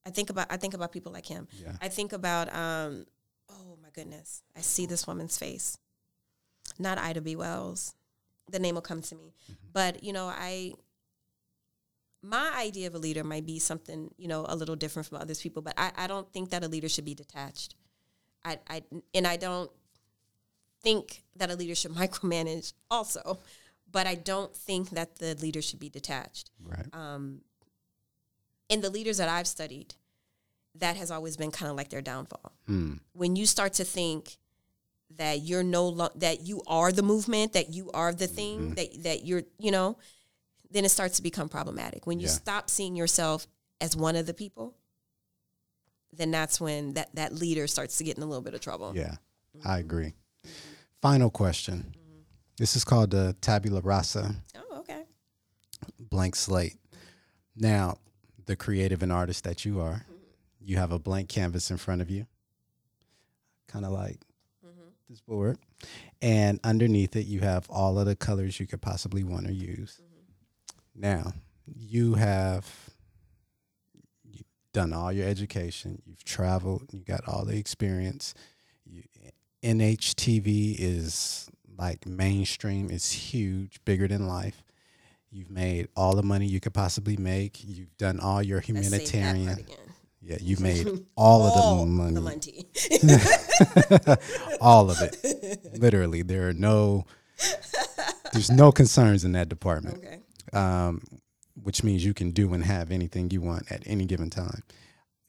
I think about I think about people like him. Yeah. I think about um, goodness, I see this woman's face. Not Ida B. Wells the name will come to me. Mm-hmm. But you know, I my idea of a leader might be something you know a little different from others people, but I, I don't think that a leader should be detached. I, I and I don't think that a leader should micromanage also, but I don't think that the leader should be detached. Right. Um, and the leaders that I've studied, that has always been kind of like their downfall. Mm. When you start to think that you're no lo- that you are the movement, that you are the thing, mm-hmm. that that you're, you know, then it starts to become problematic. When you yeah. stop seeing yourself as one of the people, then that's when that that leader starts to get in a little bit of trouble. Yeah, mm-hmm. I agree. Final question. Mm-hmm. This is called the tabula rasa. Oh, okay. Blank slate. Now, the creative and artist that you are. You have a blank canvas in front of you. Kind of like this board, and underneath it you have all of the colors you could possibly want to use. Mm-hmm. Now you have done all your education, you've traveled, you got all the experience. You, NHTV is like mainstream, it's huge, bigger than life. You've made all the money you could possibly make. You've done all your Let's say that part humanitarian. Yeah, you made all of the money. the money. all of it. Literally, there are no there's no concerns in that department. okay. Um, which means you can do and have anything you want at any given time.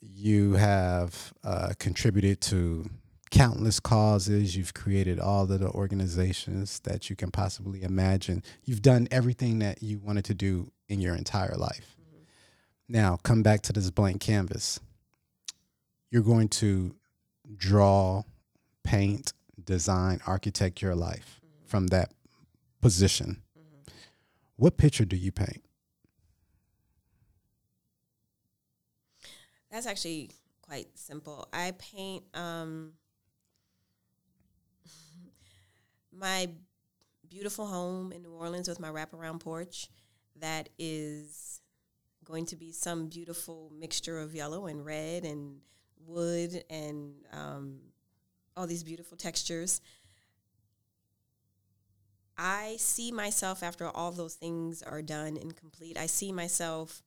You have uh, contributed to countless causes. You've created all of the organizations that you can possibly imagine. You've done everything that you wanted to do in your entire life. Now, come back to this blank canvas. You're going to draw, paint, design, architect your life from that position. What picture do you paint? That's actually quite simple. I paint um, my beautiful home in New Orleans with my wraparound porch that is going to be some beautiful mixture of yellow and red and wood and um, all these beautiful textures. I see myself after all those things are done and complete. I see myself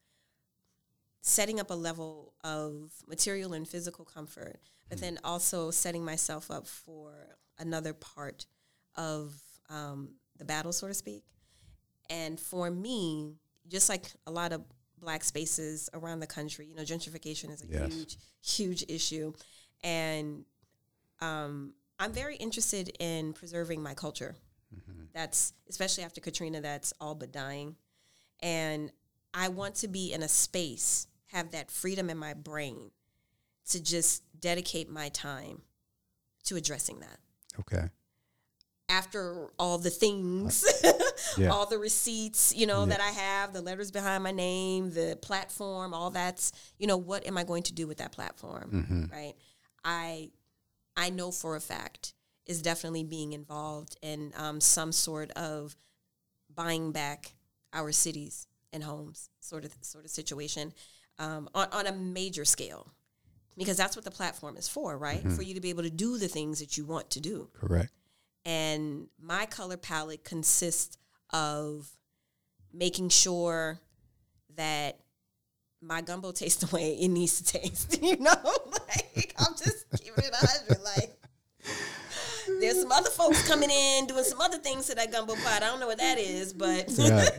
setting up a level of material and physical comfort, but then also setting myself up for another part of um, the battle, so to speak. And for me, just like a lot of black spaces around the country, you know, gentrification is a Yes. huge, huge issue. And um, I'm very interested in preserving my culture. That's especially after Katrina, that's all but dying. And I want to be in a space, have that freedom in my brain to just dedicate my time to addressing that. Okay. After all the things, Yeah. all the receipts, you know, Yeah. that I have, the letters behind my name, the platform, all that's, you know, what am I going to do with that platform? Mm-hmm. Right? I I know for a fact is definitely being involved in um, some sort of buying back our cities and homes sort of sort of situation um, on, on a major scale because that's what the platform is for right for you to be able to do the things that you want to do Correct. And my color palette consists of making sure that my gumbo tastes the way it needs to taste. You know, like I'm just keeping it hundred. Like there's some other folks coming in doing some other things to that gumbo pot. I don't know what that is, but Right.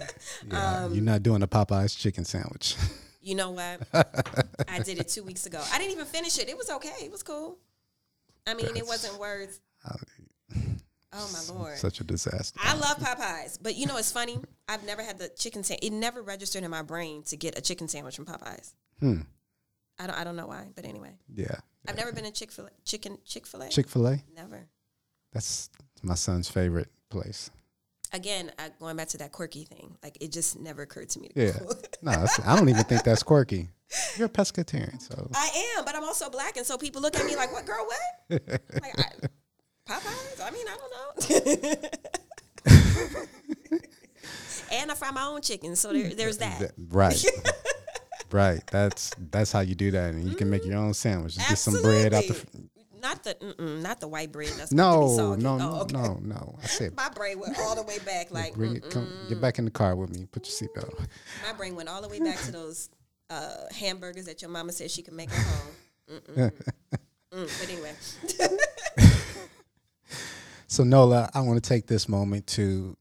Yeah. Um, You're not doing a Popeyes chicken sandwich. you know what? I did it two weeks ago. I didn't even finish it. It was okay. It was cool. I mean, it wasn't worth. Oh my lord! Such a disaster. I love Popeyes, but you know it's funny. I've never had the chicken sandwich. It never registered in my brain to get a chicken sandwich from Popeyes. Hmm. I don't. I don't know why, but anyway, Yeah. I've never been a Chick Fil chicken Chick Fil A. Chick fil A? never. That's my son's favorite place. Again, I, going back to that quirky thing, like it just never occurred to me. To Yeah. No, that's, I don't even think that's quirky. You're a pescatarian, so I am, but I'm also black, and so people look at me like, "What girl? What?" like I, Popeyes? I mean, I don't know. and I fry my own chicken, so there, there's that. Right. right. That's that's how you do that, and you can make your own sandwich. Just get some bread out the. f- Absolutely. Not the not the white bread. That's No, supposed to be no, no, Oh, okay. no, no. I said, My brain went all the way back. Like bring it. Come, get back in the car with me. Put your seatbelt. on. my brain went all the way back to those uh, hamburgers that your mama said she could make at home. Mm-mm. mm, but anyway, So Nola, I want to take this moment to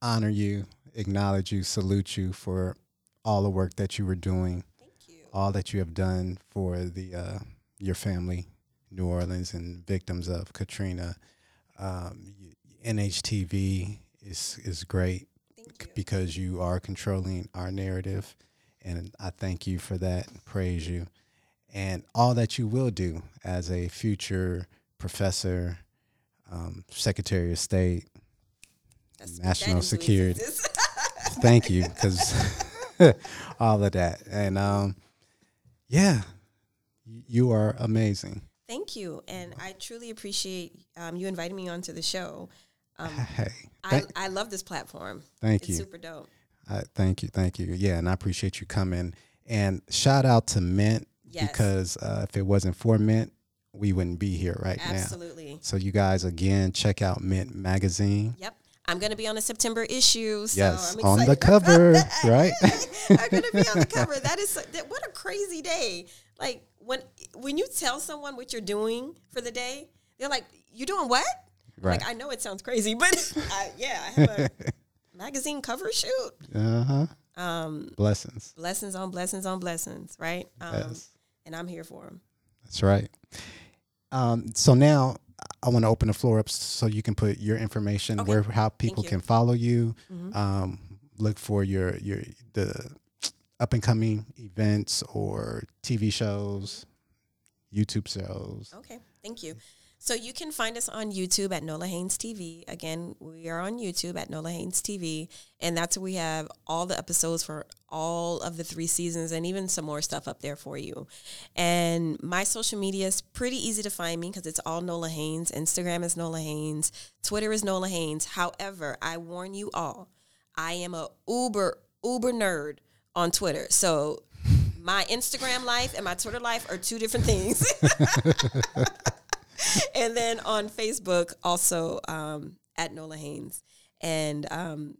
honor you, acknowledge you, salute you for all the work that you were doing, thank you. all that you have done for the uh, your family, New Orleans, and victims of Katrina. Um, NHTV is is great Thank you. because you are controlling our narrative, and I thank you for that. and Praise you, and all that you will do as a future professor, um, Secretary of State. That's- national security. Thank you, because all of that, and um, yeah, you are amazing. Thank you, and I truly appreciate um, you inviting me onto the show. Um, Hey, I, thank, I love this platform. thank It's you. super dope. Uh, thank you, thank you. Yeah, and I appreciate you coming. And shout out to Mint Yes. because uh, if it wasn't for Mint, we wouldn't be here right now. Absolutely. So you guys again check out Mint magazine. Yep. I'm going to be on the September issue. So yes, I'm on the cover, right? I'm going to be on the cover. That is that, what a crazy day. Like when when you tell someone what you're doing for the day, they're like, "You doing what?" Right. Like I know it sounds crazy, but I, yeah, I have a magazine cover shoot. Uh huh. Um, Blessings. blessings on blessings on blessings, right? Um, Yes. And I'm here for them. That's right. Um, so now I want to open the floor up so you can put your information Okay. where how people can follow you. Mhm. Um, look for your your the up and coming events or TV shows, YouTube shows. Okay, thank you. So you can find us on YouTube at Nola Haynes TV. Again, we are on YouTube at Nola Haynes TV, and that's where we have all the episodes for all of the three seasons, and even some more stuff up there for you. And my social media is pretty easy to find me because it's all Nola Haynes. Instagram is Nola Haynes. Twitter is Nola Haynes. However, I warn you all, I am a uber uber nerd on Twitter. So my Instagram life and my Twitter life are two different things. and then on Facebook, also um, at Nola Haynes. And um,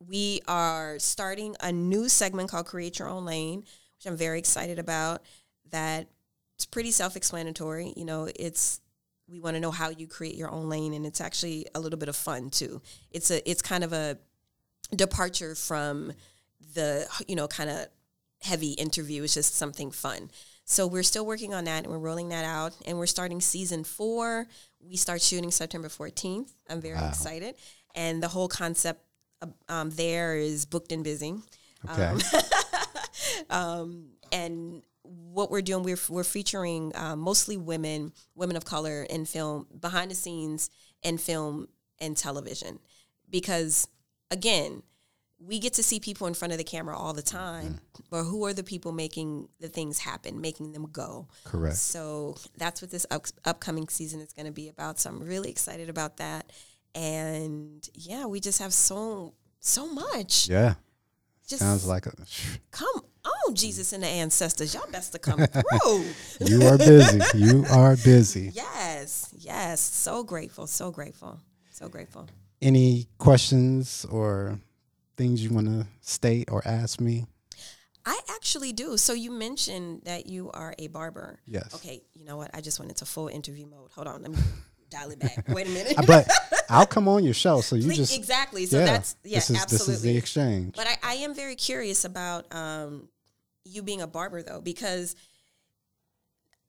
we are starting a new segment called Create Your Own Lane, which I'm very excited about. That it's pretty self-explanatory. You know, it's we want to know how you create your own lane, and it's actually a little bit of fun too. It's a it's kind of a departure from the you know kind of heavy interview. It's just something fun. So we're still working on that and we're rolling that out and we're starting season four. We start shooting September 14th. I'm very Wow. excited. And the whole concept um, there is booked and busy. Okay. Um, and what we're doing, we're, we're featuring uh, mostly women, women of color in film, behind the scenes in film and television. Because again, we get to see people in front of the camera all the time, but who are the people making the things happen, making them go? Correct. So that's what this up- upcoming season is going to be about. So I'm really excited about that. And yeah, we just have so so much. Yeah. Just Sounds like a. come on, Jesus and the ancestors. Y'all best to come through. You are busy. You are busy. yes, yes. So grateful, so grateful, so grateful. Any questions or things you want to state or ask me? I actually do. So you mentioned that you are a barber. Yes. Okay, you know what? I just went into full interview mode. Hold on, let me dial it back. Wait a minute. but I'll come on your show, so you Please- just exactly. So yeah. that's yeah, this is absolutely. this is the exchange. But I, I am very curious about um, you being a barber, though, because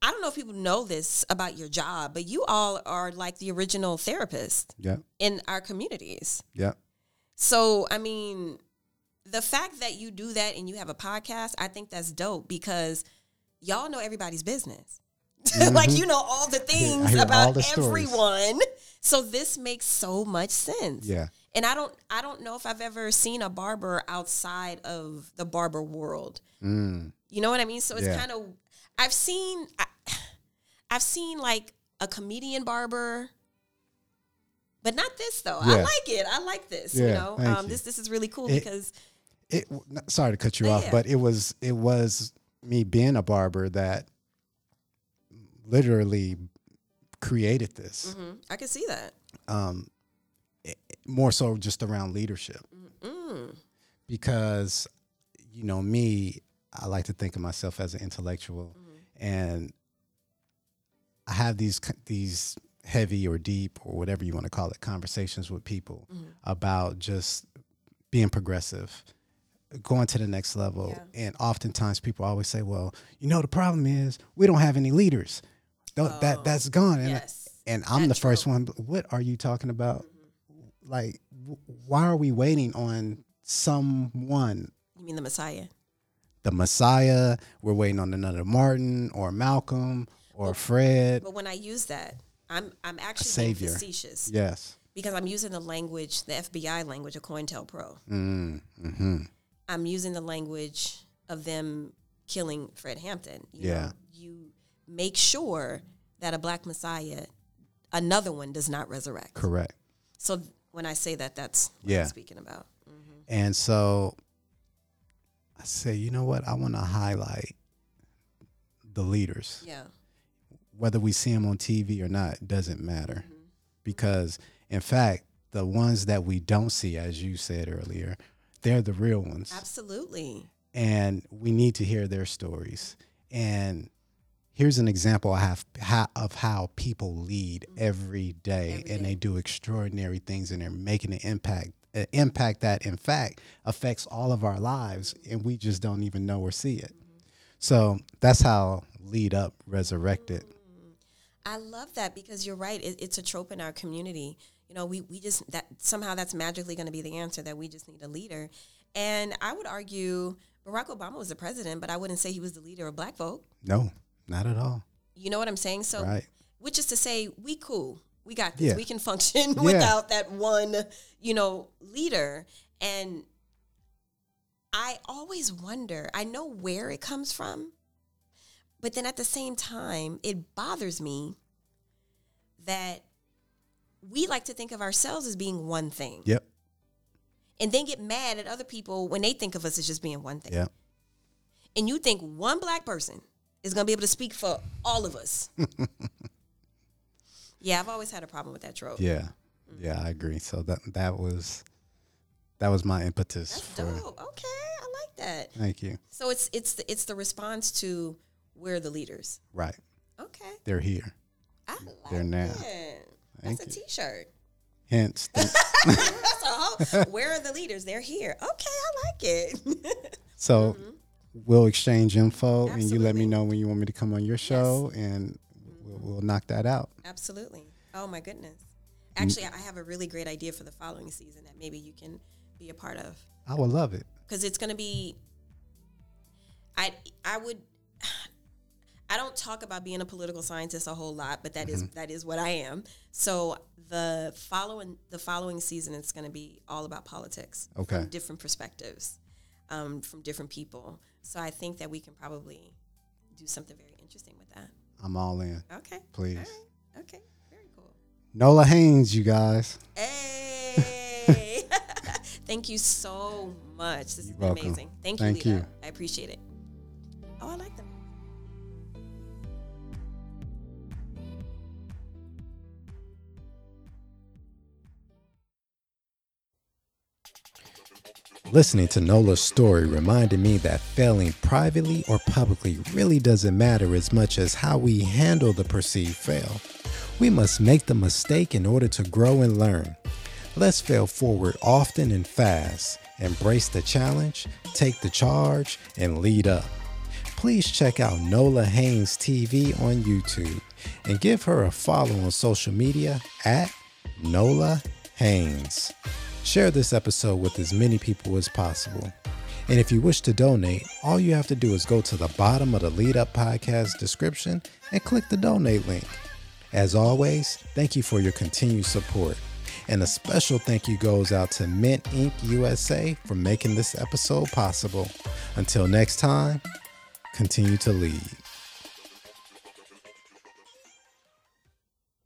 I don't know if people know this about your job, but you all are like the original therapist Yep. in our communities. Yeah. So, I mean, the fact that you do that and you have a podcast, I think that's dope because y'all know everybody's business. Like you know all the things hear about the stories. everyone. So this makes so much sense. Yeah. And I don't I don't know if I've ever seen a barber outside of the barber world. Mm. You know what I mean? So it's Yeah. kind of I've seen I, I've seen like a comedian barber but not this though. I like it. I like this, you know. Um you. this this is really cool It- because It. Sorry to cut you off, yeah. but it was it was me being a barber that literally created this. mhm, I can see that. Um, it- more so just around leadership. Mm, because you know me i like to think of myself as an intellectual Mm-hmm. and i have these these heavy or deep or whatever you want to call it conversations with people Mm-hmm. about just being progressive going to the next level Yeah. and oftentimes people always say well you know the problem is we don't have any leaders Oh, that that's gone and, yes. and i'm the first true. one what are you talking about like w- why are we waiting on someone You mean the Messiah? the messiah we're waiting on another martin or malcolm or fred But when I use that, I'm I'm actually being savior. facetious yes because I'm using the language, the FBI language of COINTELPRO. mm, hmm I'm using the language of them killing Fred Hampton. You Yeah. Know, you make sure that a black messiah, another one, does not resurrect. correct So when I say that, that's what Yeah. I'm speaking about. Mm-hmm. and so i say you know what i want to highlight the leaders Yeah. whether we see them on tv or not doesn't matter mm-hmm. because in fact the ones that we don't see, as you said earlier, they're the real ones. Absolutely. And we need to hear their stories. And here's an example I have of how people lead mm-hmm. every day, Every and they do extraordinary things, and they're making an impact. An impact that, in fact, affects all of our lives, and we just don't even know or see it. So that's how Lead Up resurrected. Mm-hmm. I love that because you're right. It, it's a trope in our community. You know, we, we just that somehow that's magically going to be the answer that we just need a leader. And I would argue Barack Obama was the president, but I wouldn't say he was the leader of black folk. No, not at all. You know what I'm saying? So, Right. which is to say, we cool. We got this. Yeah. We can function Yeah. without that one, you know, leader. And I always wonder, I know where it comes from, but then at the same time, it bothers me that we like to think of ourselves as being one thing Yep. and then get mad at other people when they think of us as just being one thing. Yep. And you think one black person is going to be able to speak for all of us. yeah, I've always had a problem with that trope. Yeah. Mm. Yeah, I agree. So that that was that was my impetus That's for. dope. Okay, I like that. Thank you. So it's it's the, it's the response to we're the leaders. Right. Okay, They're here. I like They're now. that. That's a you. T-shirt. Hence, the, That's a whole, where are the leaders? They're here. Okay, I like it. so mm-hmm. We'll exchange info, and you let me Mm-hmm. Know when you want me to come on your show, and we'll, we'll knock that out. Absolutely. Oh my goodness. Actually, I have a really great idea for the following season that maybe you can be a part of. I would love it. because it's going to be i i would i don't talk about being a political scientist a whole lot but that is that is what i am so the following the following season it's going to be all about politics Okay. from different perspectives um, from different people so i think that we can probably do something very interesting with that I'm all in. okay Please. right. okay very cool Nola Haynes, you guys. Hey, thank you so much. This has You're been welcome. amazing. Thank you, Thank Lita. you. I appreciate it. Oh, I like them. Listening to Nola's story reminded me that failing privately or publicly really doesn't matter as much as how we handle the perceived fail. We must make the mistake in order to grow and learn. Let's fail forward often and fast, embrace the challenge, take the charge, and lead up. Please check out Nola Haynes TV on YouTube and give her a follow on social media at Nola Haynes. Share this episode with as many people as possible. And if you wish to donate, all you have to do is go to the bottom of the Lead Up Podcast description and click the donate link. As always, thank you for your continued support. And a special thank you goes out to Mint Inc. USA for making this episode possible. Until next time, continue to lead.